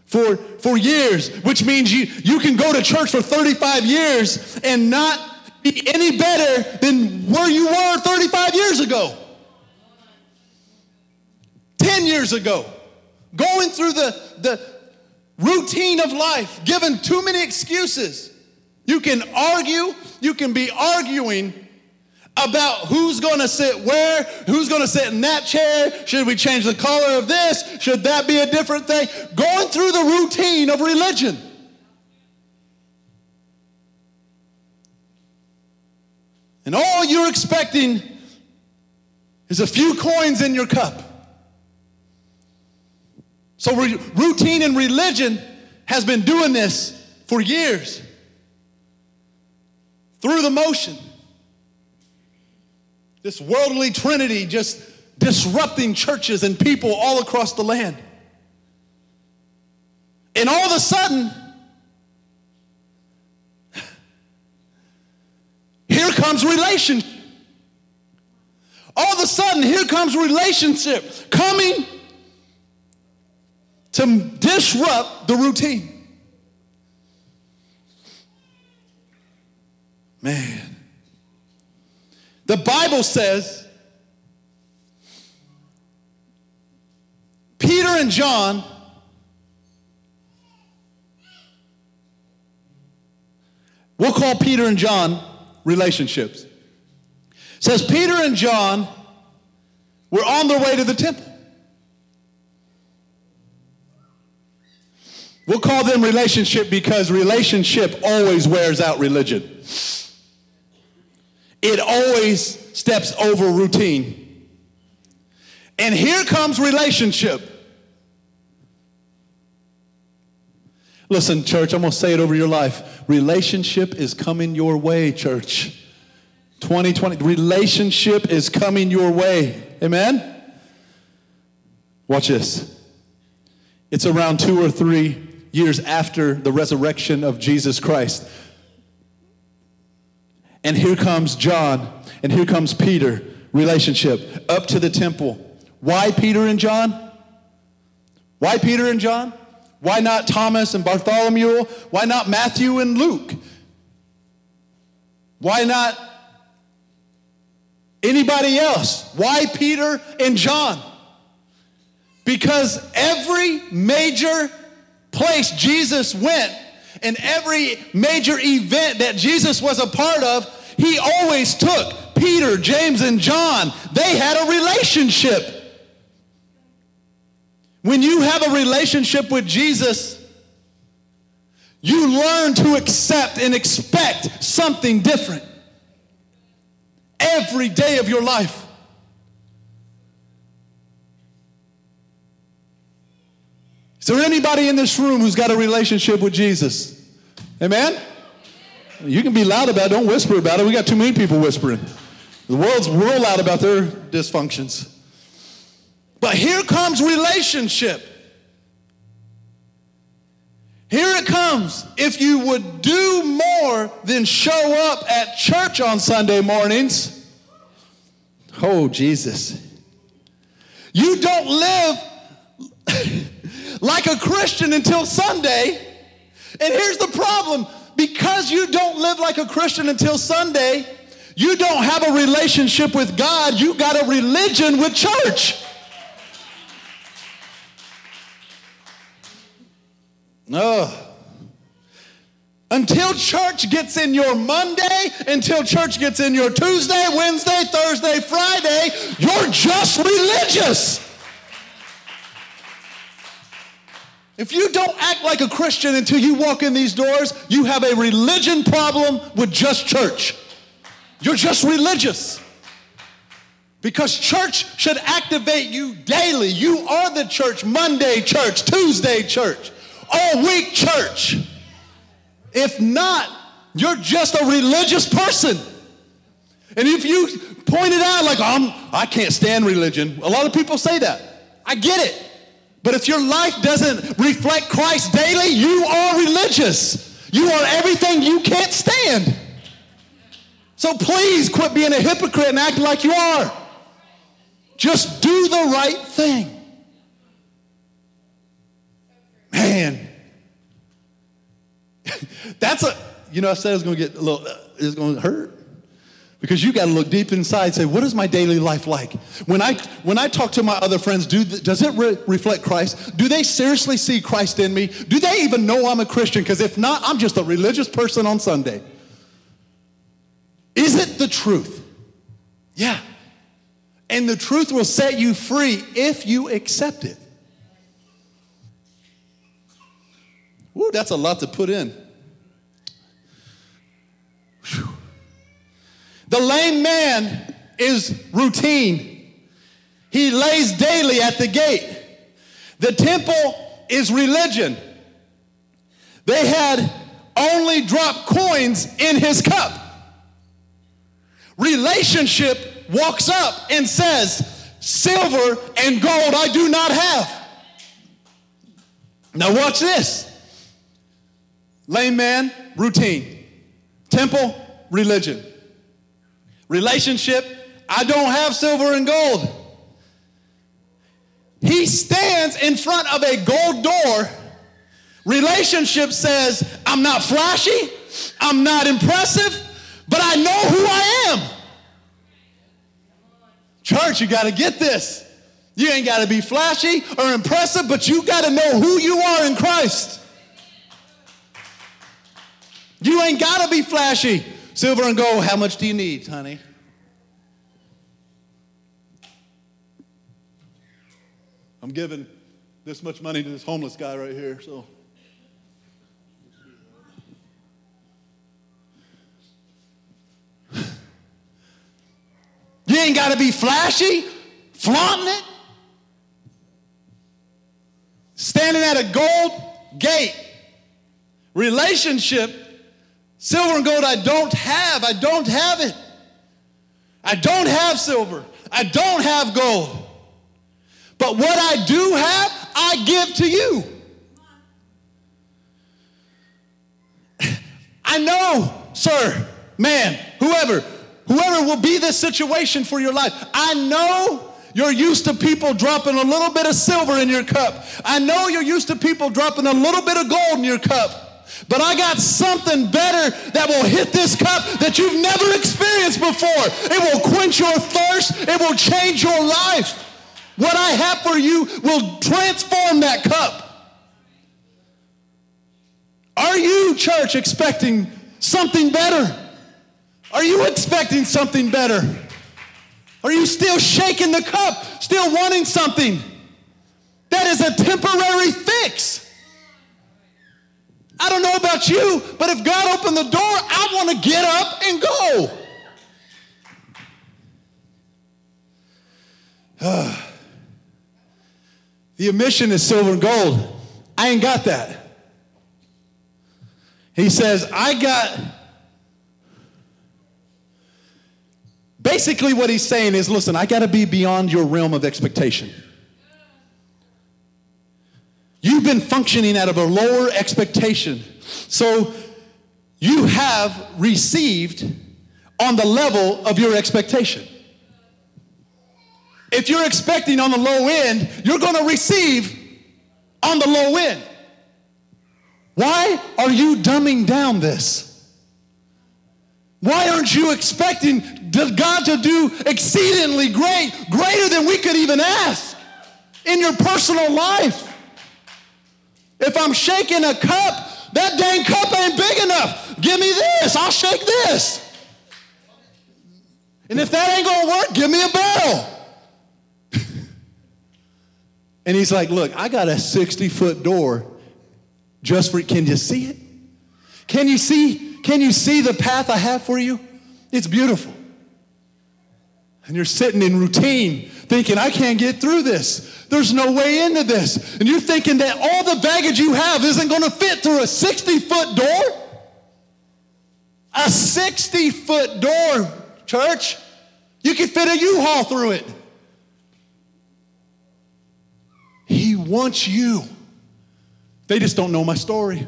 For, for years, which means you, you can go to church for 35 years and not be any better than where you were 35 years ago, 10 years ago going through the, the routine of life, given too many excuses. You can argue, you can be arguing about who's going to sit where, who's going to sit in that chair, should we change the color of this, should that be a different thing, going through the routine of religion. And all you're expecting is a few coins in your cup. So, routine and religion has been doing this for years through the motion. This worldly trinity just disrupting churches and people all across the land. And all of a sudden, here comes relationship. All of a sudden, here comes relationship coming to disrupt the routine. Man. The Bible says Peter and John We'll call Peter and John relationships. Says Peter and John were on their way to the temple. We'll call them relationship because relationship always wears out religion. It always steps over routine. And here comes relationship. Listen, church, I'm going to say it over your life. Relationship is coming your way, church. 2020, relationship is coming your way. Amen? Watch this. It's around two or three years after the resurrection of Jesus Christ. And here comes John, and here comes Peter, relationship, up to the temple. Why Peter and John? Why Peter and John? Why not Thomas and Bartholomew? Why not Matthew and Luke? Why not anybody else? Why Peter and John? Because every major place Jesus went and every major event that Jesus was a part of, he always took Peter, James, and John. They had a relationship. When you have a relationship with Jesus, you learn to accept and expect something different every day of your life. Is there anybody in this room who's got a relationship with Jesus? Amen? You can be loud about it, don't whisper about it. We got too many people whispering. The world's real loud about their dysfunctions. But here comes relationship. Here it comes. If you would do more than show up at church on Sunday mornings, oh, Jesus. You don't live like a Christian until Sunday. And here's the problem because you don't live like a Christian until Sunday, you don't have a relationship with God, you got a religion with church. No. Until church gets in your Monday, until church gets in your Tuesday, Wednesday, Thursday, Friday, you're just religious. If you don't act like a Christian until you walk in these doors, you have a religion problem with just church. You're just religious. Because church should activate you daily. You are the church, Monday church, Tuesday church, all week church. If not, you're just a religious person. And if you point it out like, I'm, I can't stand religion, a lot of people say that. I get it. But if your life doesn't reflect Christ daily, you are religious. You are everything you can't stand. So please quit being a hypocrite and act like you are. Just do the right thing. Man. That's a, you know, I said it was going to get a little, uh, it's going to hurt. Because you got to look deep inside and say, what is my daily life like? When I, when I talk to my other friends, do, does it re- reflect Christ? Do they seriously see Christ in me? Do they even know I'm a Christian? Because if not, I'm just a religious person on Sunday. Is it the truth? Yeah. And the truth will set you free if you accept it. Ooh, that's a lot to put in. The lame man is routine. He lays daily at the gate. The temple is religion. They had only dropped coins in his cup. Relationship walks up and says, Silver and gold I do not have. Now, watch this. Lame man, routine. Temple, religion. Relationship, I don't have silver and gold. He stands in front of a gold door. Relationship says, I'm not flashy, I'm not impressive, but I know who I am. Church, you got to get this. You ain't got to be flashy or impressive, but you got to know who you are in Christ. You ain't got to be flashy. Silver and gold, how much do you need, honey? I'm giving this much money to this homeless guy right here, so. You ain't got to be flashy, flaunting it. Standing at a gold gate. Relationship, silver and gold, I don't have. I don't have it. I don't have silver. I don't have gold. But what I do have, I give to you. I know, sir, man, whoever, whoever will be this situation for your life, I know you're used to people dropping a little bit of silver in your cup. I know you're used to people dropping a little bit of gold in your cup. But I got something better that will hit this cup that you've never experienced before. It will quench your thirst, it will change your life. What I have for you will transform that cup. Are you, church, expecting something better? Are you expecting something better? Are you still shaking the cup, still wanting something? That is a temporary fix. I don't know about you, but if God opened the door, I want to get up and go. the emission is silver and gold. I ain't got that. He says, I got. Basically, what he's saying is listen, I got to be beyond your realm of expectation. You've been functioning out of a lower expectation. So you have received on the level of your expectation. If you're expecting on the low end, you're going to receive on the low end. Why are you dumbing down this? Why aren't you expecting God to do exceedingly great, greater than we could even ask in your personal life? If I'm shaking a cup, that dang cup ain't big enough. Give me this, I'll shake this. And if that ain't gonna work, give me a barrel. and he's like, Look, I got a 60 foot door just for, can you see it? Can you see, can you see the path I have for you? It's beautiful. And you're sitting in routine thinking, I can't get through this. There's no way into this. And you're thinking that all the baggage you have isn't going to fit through a 60 foot door? A 60 foot door, church. You can fit a U Haul through it. He wants you. They just don't know my story.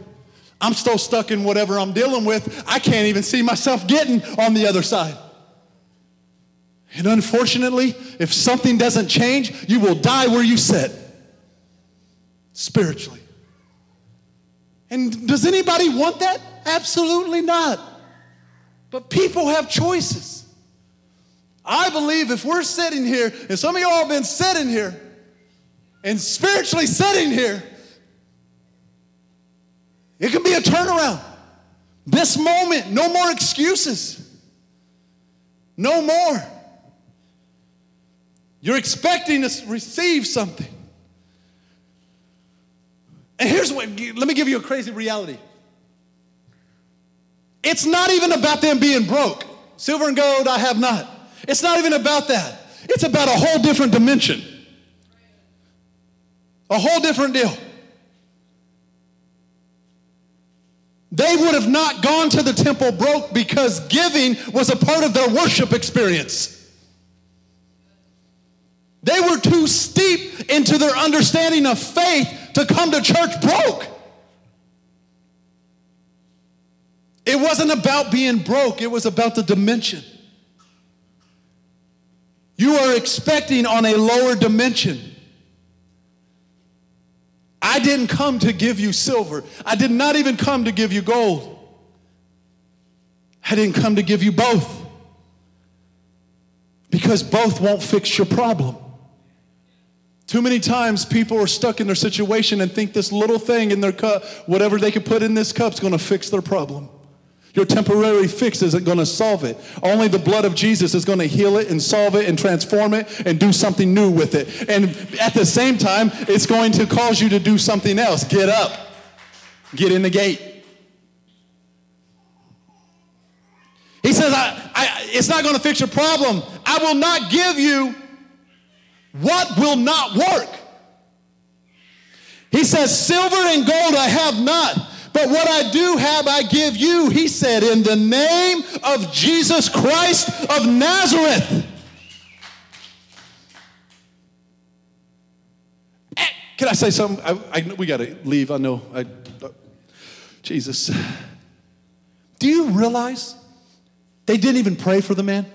I'm still stuck in whatever I'm dealing with. I can't even see myself getting on the other side. And unfortunately, if something doesn't change, you will die where you sit spiritually. And does anybody want that? Absolutely not. But people have choices. I believe if we're sitting here, and some of y'all have been sitting here and spiritually sitting here, it can be a turnaround. This moment, no more excuses. No more. You're expecting to receive something. And here's what, let me give you a crazy reality. It's not even about them being broke. Silver and gold I have not. It's not even about that. It's about a whole different dimension. A whole different deal. They would have not gone to the temple broke because giving was a part of their worship experience. They were too steep into their understanding of faith to come to church broke. It wasn't about being broke, it was about the dimension. You are expecting on a lower dimension. I didn't come to give you silver. I did not even come to give you gold. I didn't come to give you both. Because both won't fix your problem. Too many times people are stuck in their situation and think this little thing in their cup, whatever they can put in this cup, is going to fix their problem. Your temporary fix isn't going to solve it. Only the blood of Jesus is going to heal it and solve it and transform it and do something new with it. And at the same time, it's going to cause you to do something else. Get up, get in the gate. He says, I, I, It's not going to fix your problem. I will not give you what will not work. He says, Silver and gold I have not but what I do have, I give you, he said, in the name of Jesus Christ of Nazareth. Eh, can I say something? I, I, we got to leave. I know. I, Jesus. Do you realize they didn't even pray for the man?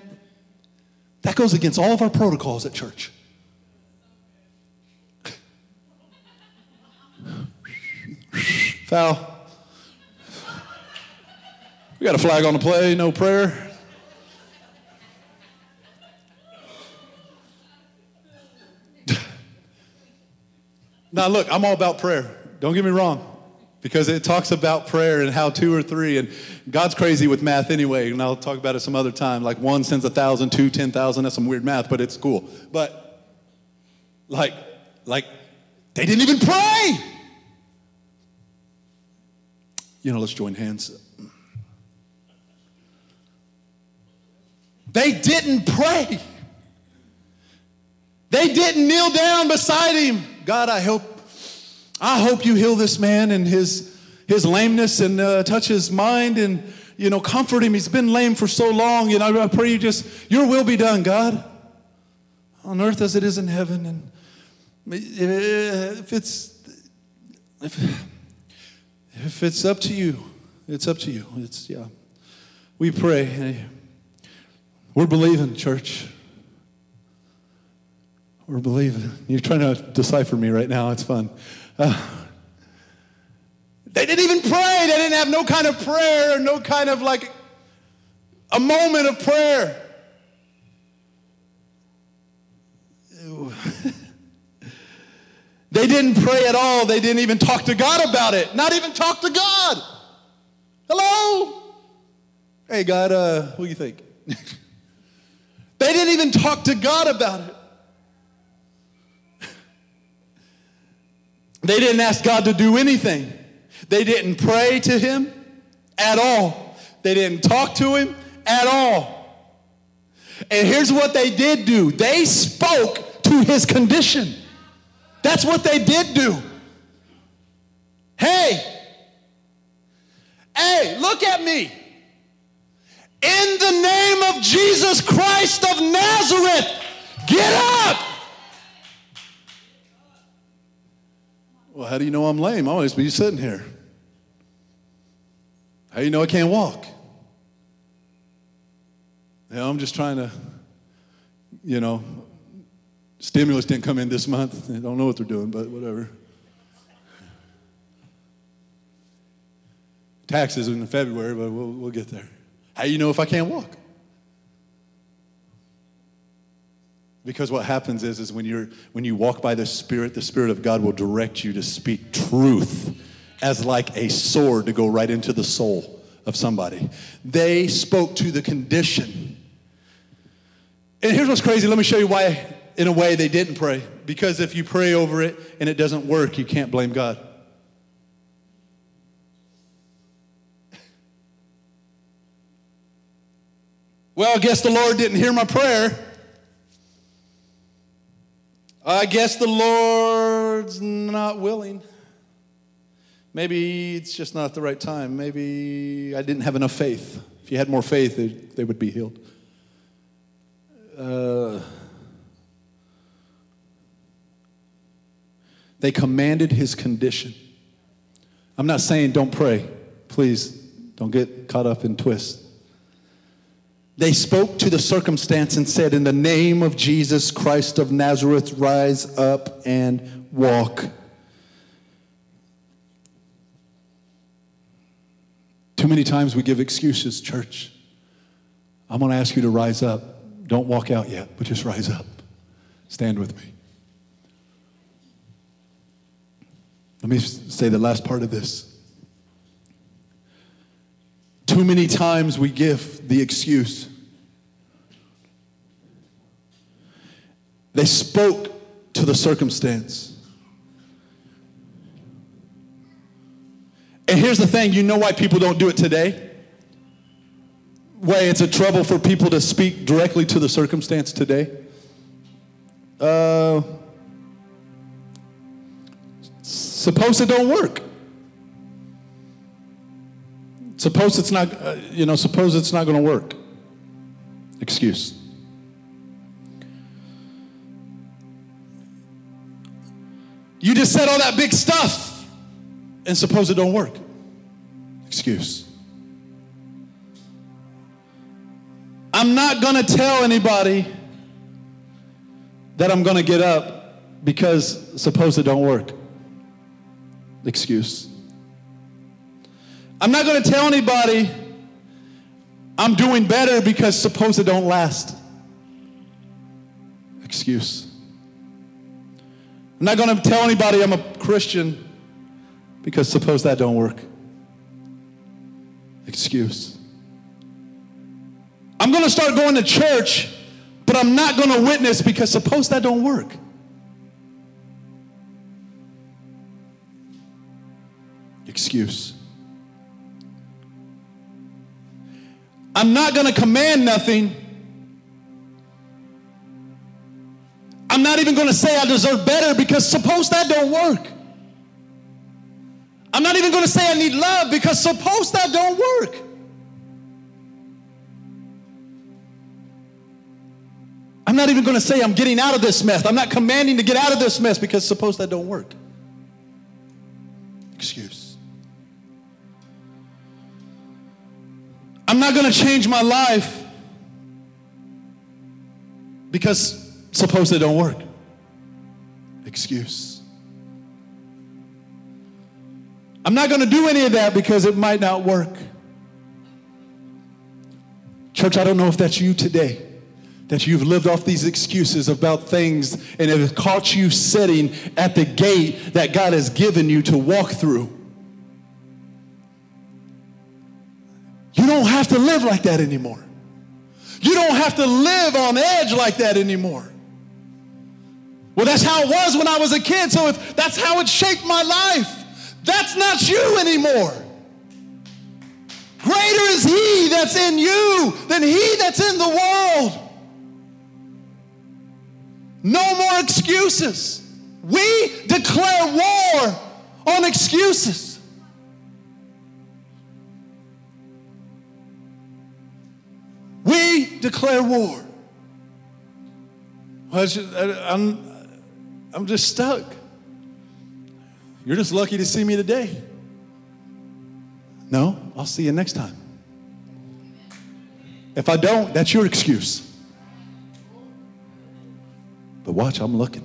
That goes against all of our protocols at church. Foul. We got a flag on the play, no prayer. now, look, I'm all about prayer. Don't get me wrong, because it talks about prayer and how two or three, and God's crazy with math anyway, and I'll talk about it some other time. Like one sends a thousand, two, ten thousand. That's some weird math, but it's cool. But, like, like, they didn't even pray. You know, let's join hands. They didn't pray. They didn't kneel down beside him. God, I hope, I hope you heal this man and his, his lameness and uh, touch his mind and, you know, comfort him. He's been lame for so long. You know, I pray you just, your will be done, God, on earth as it is in heaven. And if it's, if, if it's up to you, it's up to you. It's, yeah. We pray. We're believing, church. We're believing. You're trying to decipher me right now. It's fun. Uh, they didn't even pray. They didn't have no kind of prayer, no kind of like a moment of prayer. They didn't pray at all. They didn't even talk to God about it. Not even talk to God. Hello? Hey, God, uh, what do you think? They didn't even talk to God about it. They didn't ask God to do anything. They didn't pray to Him at all. They didn't talk to Him at all. And here's what they did do they spoke to His condition. That's what they did do. Hey, hey, look at me. In the name of Jesus Christ of Nazareth, get up. Well, how do you know I'm lame? I always be sitting here. How do you know I can't walk? Yeah, I'm just trying to, you know, stimulus didn't come in this month. I don't know what they're doing, but whatever. Taxes in February, but we'll, we'll get there. How do you know if I can't walk? Because what happens is, is when, you're, when you walk by the Spirit, the Spirit of God will direct you to speak truth as like a sword to go right into the soul of somebody. They spoke to the condition. And here's what's crazy. Let me show you why in a way they didn't pray. Because if you pray over it and it doesn't work, you can't blame God. Well, I guess the Lord didn't hear my prayer. I guess the Lord's not willing. Maybe it's just not the right time. Maybe I didn't have enough faith. If you had more faith, they, they would be healed. Uh, they commanded his condition. I'm not saying don't pray. Please don't get caught up in twists. They spoke to the circumstance and said, In the name of Jesus Christ of Nazareth, rise up and walk. Too many times we give excuses, church. I'm going to ask you to rise up. Don't walk out yet, but just rise up. Stand with me. Let me say the last part of this. Too many times we give the excuse. They spoke to the circumstance. And here's the thing you know why people don't do it today? Why it's a trouble for people to speak directly to the circumstance today? Uh, suppose it don't work. Suppose it's not, uh, you know, suppose it's not going to work. Excuse. You just said all that big stuff and suppose it don't work. Excuse. I'm not going to tell anybody that I'm going to get up because suppose it don't work. Excuse. I'm not going to tell anybody I'm doing better because suppose it don't last. Excuse. I'm not going to tell anybody I'm a Christian because suppose that don't work. Excuse. I'm going to start going to church, but I'm not going to witness because suppose that don't work. Excuse. I'm not going to command nothing. I'm not even going to say I deserve better because suppose that don't work. I'm not even going to say I need love because suppose that don't work. I'm not even going to say I'm getting out of this mess. I'm not commanding to get out of this mess because suppose that don't work. Excuse. I'm not going to change my life because suppose they don't work. Excuse. I'm not going to do any of that because it might not work. Church, I don't know if that's you today. That you've lived off these excuses about things and it has caught you sitting at the gate that God has given you to walk through. You don't have to live like that anymore. You don't have to live on edge like that anymore. Well, that's how it was when I was a kid, so if that's how it shaped my life, that's not you anymore. Greater is He that's in you than He that's in the world. No more excuses. We declare war on excuses. We declare war. I'm, I'm just stuck. You're just lucky to see me today. No, I'll see you next time. If I don't, that's your excuse. But watch, I'm looking.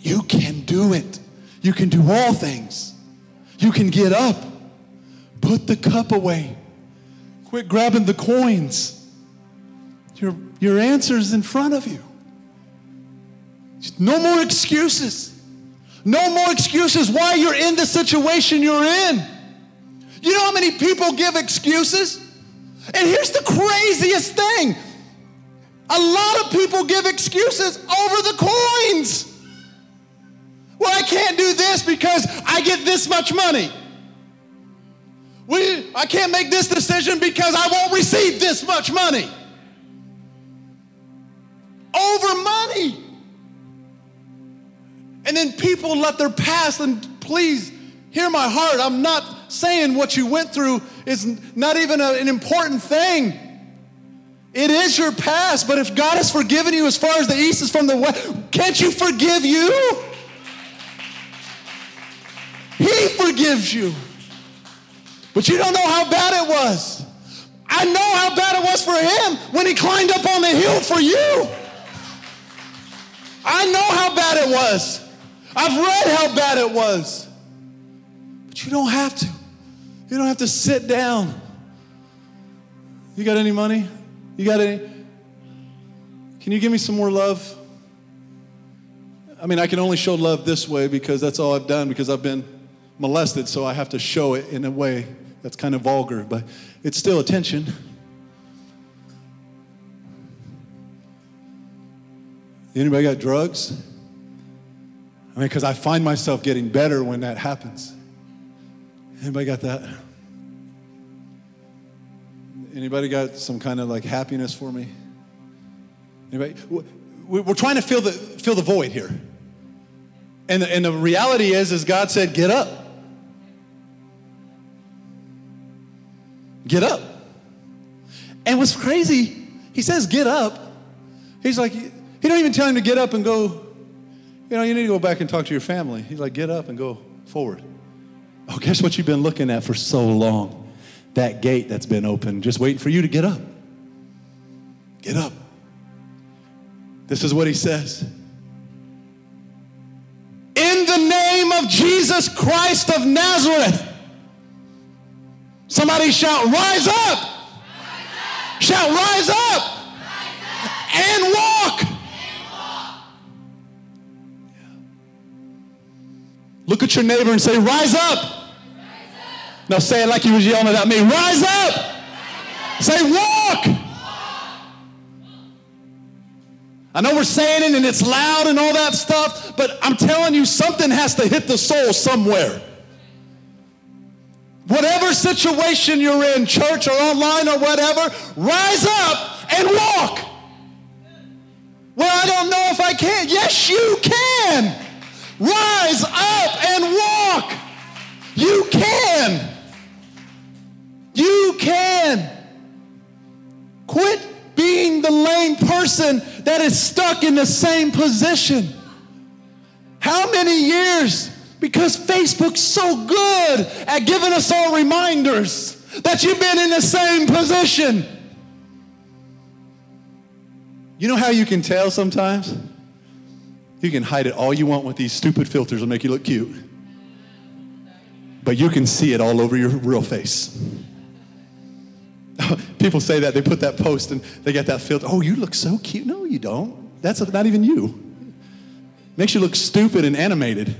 You can do it. You can do all things. You can get up, put the cup away, Quit grabbing the coins. Your, your answer is in front of you. No more excuses. No more excuses why you're in the situation you're in. You know how many people give excuses? And here's the craziest thing A lot of people give excuses over the coins. Well, I can't do this because I get this much money. We, I can't make this decision because I won't receive this much money. Over money. And then people let their past, and please hear my heart. I'm not saying what you went through is not even a, an important thing. It is your past, but if God has forgiven you as far as the east is from the west, can't you forgive you? He forgives you. But you don't know how bad it was. I know how bad it was for him when he climbed up on the hill for you. I know how bad it was. I've read how bad it was. But you don't have to. You don't have to sit down. You got any money? You got any? Can you give me some more love? I mean, I can only show love this way because that's all I've done because I've been molested, so I have to show it in a way that's kind of vulgar, but it's still attention. Anybody got drugs? I mean, because I find myself getting better when that happens. Anybody got that? Anybody got some kind of like happiness for me? Anybody? We're trying to fill the, fill the void here. And the, and the reality is, is God said, get up. Get up. And what's crazy, he says, get up. He's like, he don't even tell him to get up and go, you know, you need to go back and talk to your family. He's like, get up and go forward. Oh, guess what you've been looking at for so long? That gate that's been open, just waiting for you to get up. Get up. This is what he says. In the name of Jesus Christ of Nazareth, Somebody shout, rise up. Rise up. Shout, rise up. rise up. And walk. And walk. Look at your neighbor and say, rise up. rise up. Now say it like you was yelling at me. Rise up. Say, walk. walk. I know we're saying it and it's loud and all that stuff, but I'm telling you, something has to hit the soul somewhere. Whatever situation you're in, church or online or whatever, rise up and walk. Well, I don't know if I can. Yes, you can. Rise up and walk. You can. You can. Quit being the lame person that is stuck in the same position. How many years because Facebook's so good at giving us all reminders that you've been in the same position. You know how you can tell sometimes? You can hide it all you want with these stupid filters to make you look cute. But you can see it all over your real face. People say that, they put that post and they get that filter. Oh, you look so cute. No, you don't. That's not even you. Makes you look stupid and animated.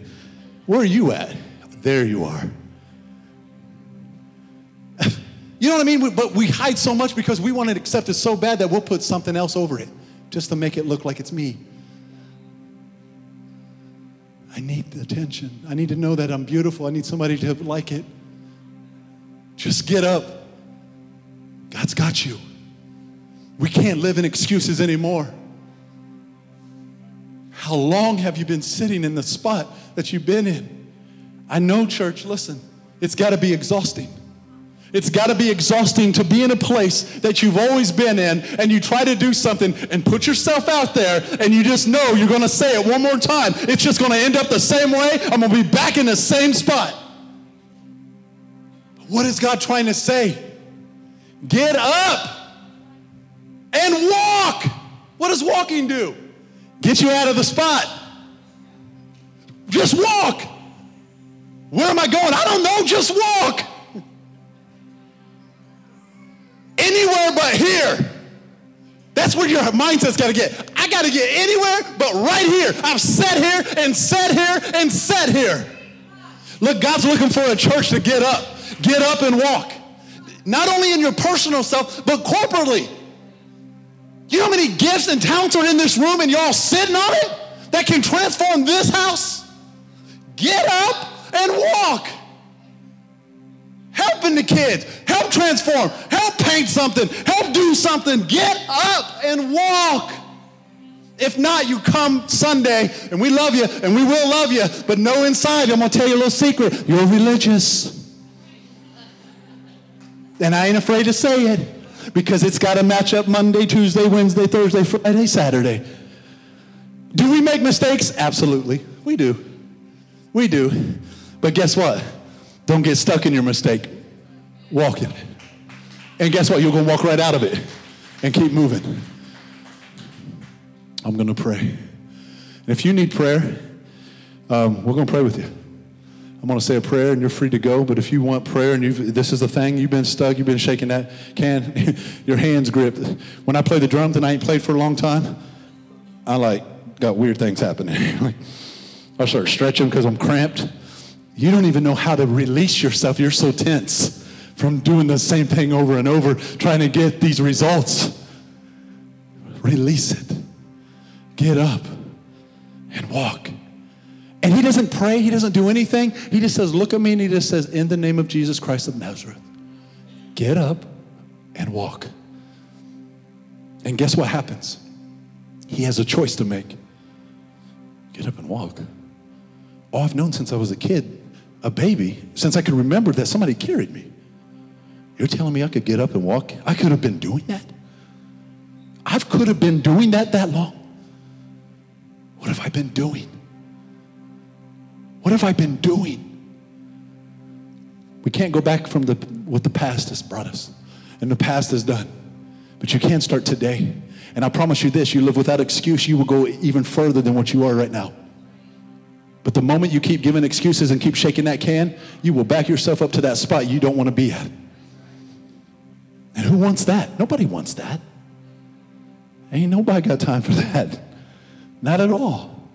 Where are you at? There you are. you know what I mean? But we hide so much because we want it accepted so bad that we'll put something else over it just to make it look like it's me. I need the attention. I need to know that I'm beautiful. I need somebody to like it. Just get up. God's got you. We can't live in excuses anymore. How long have you been sitting in the spot that you've been in? I know, church, listen, it's got to be exhausting. It's got to be exhausting to be in a place that you've always been in and you try to do something and put yourself out there and you just know you're going to say it one more time. It's just going to end up the same way. I'm going to be back in the same spot. What is God trying to say? Get up and walk. What does walking do? Get you out of the spot. Just walk. Where am I going? I don't know. Just walk. Anywhere but here. That's where your mindset's got to get. I got to get anywhere but right here. I've sat here and sat here and sat here. Look, God's looking for a church to get up. Get up and walk. Not only in your personal self, but corporately. You know how many gifts and talents are in this room and you're all sitting on it that can transform this house? Get up and walk. Helping the kids, help transform, help paint something, help do something. Get up and walk. If not, you come Sunday and we love you and we will love you, but know inside, I'm gonna tell you a little secret you're religious. And I ain't afraid to say it because it's got to match up Monday, Tuesday, Wednesday, Thursday, Friday, Saturday. Do we make mistakes? Absolutely. We do. We do. But guess what? Don't get stuck in your mistake. Walk in it. And guess what? You're going to walk right out of it and keep moving. I'm going to pray. And if you need prayer, um, we're going to pray with you. I'm going to say a prayer and you're free to go. But if you want prayer and you've, this is the thing, you've been stuck, you've been shaking that can, your hands gripped. When I play the drums and I ain't played for a long time, I like got weird things happening. I start stretching because I'm cramped. You don't even know how to release yourself. You're so tense from doing the same thing over and over, trying to get these results. Release it. Get up and walk. And he doesn't pray, he doesn't do anything. He just says, Look at me, and he just says, In the name of Jesus Christ of Nazareth, get up and walk. And guess what happens? He has a choice to make get up and walk. Oh, I've known since I was a kid, a baby, since I could remember that somebody carried me. You're telling me I could get up and walk? I could have been doing that? I could have been doing that that long. What have I been doing? What have I been doing? We can't go back from the, what the past has brought us and the past has done. But you can start today. And I promise you this you live without excuse, you will go even further than what you are right now. But the moment you keep giving excuses and keep shaking that can, you will back yourself up to that spot you don't want to be at. And who wants that? Nobody wants that. Ain't nobody got time for that. Not at all.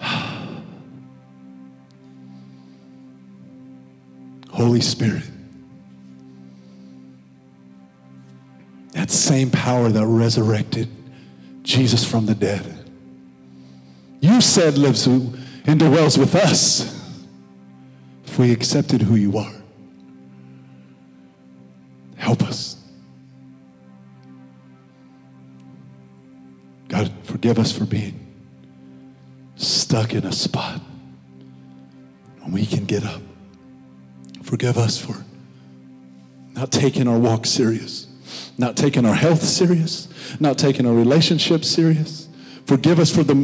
Holy Spirit. That same power that resurrected Jesus from the dead. You said lives and dwells with us if we accepted who you are. Help us. God, forgive us for being stuck in a spot when we can get up. Forgive us for not taking our walk serious, not taking our health serious, not taking our relationships serious. Forgive us for the,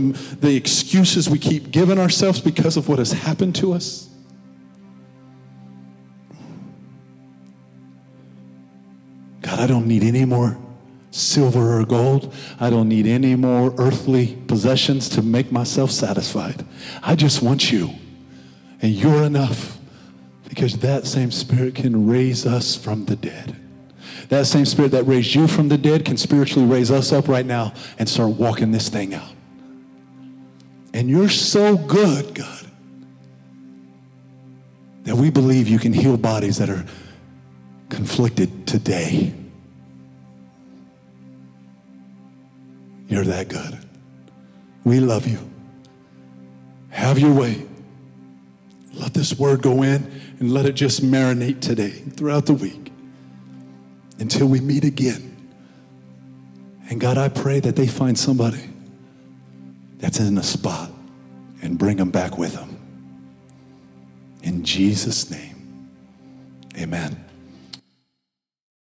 the excuses we keep giving ourselves because of what has happened to us. God, I don't need any more silver or gold. I don't need any more earthly possessions to make myself satisfied. I just want you, and you're enough. Because that same spirit can raise us from the dead. That same spirit that raised you from the dead can spiritually raise us up right now and start walking this thing out. And you're so good, God, that we believe you can heal bodies that are conflicted today. You're that good. We love you. Have your way. Let this word go in and let it just marinate today throughout the week until we meet again. And God, I pray that they find somebody that's in a spot and bring them back with them. In Jesus' name, amen.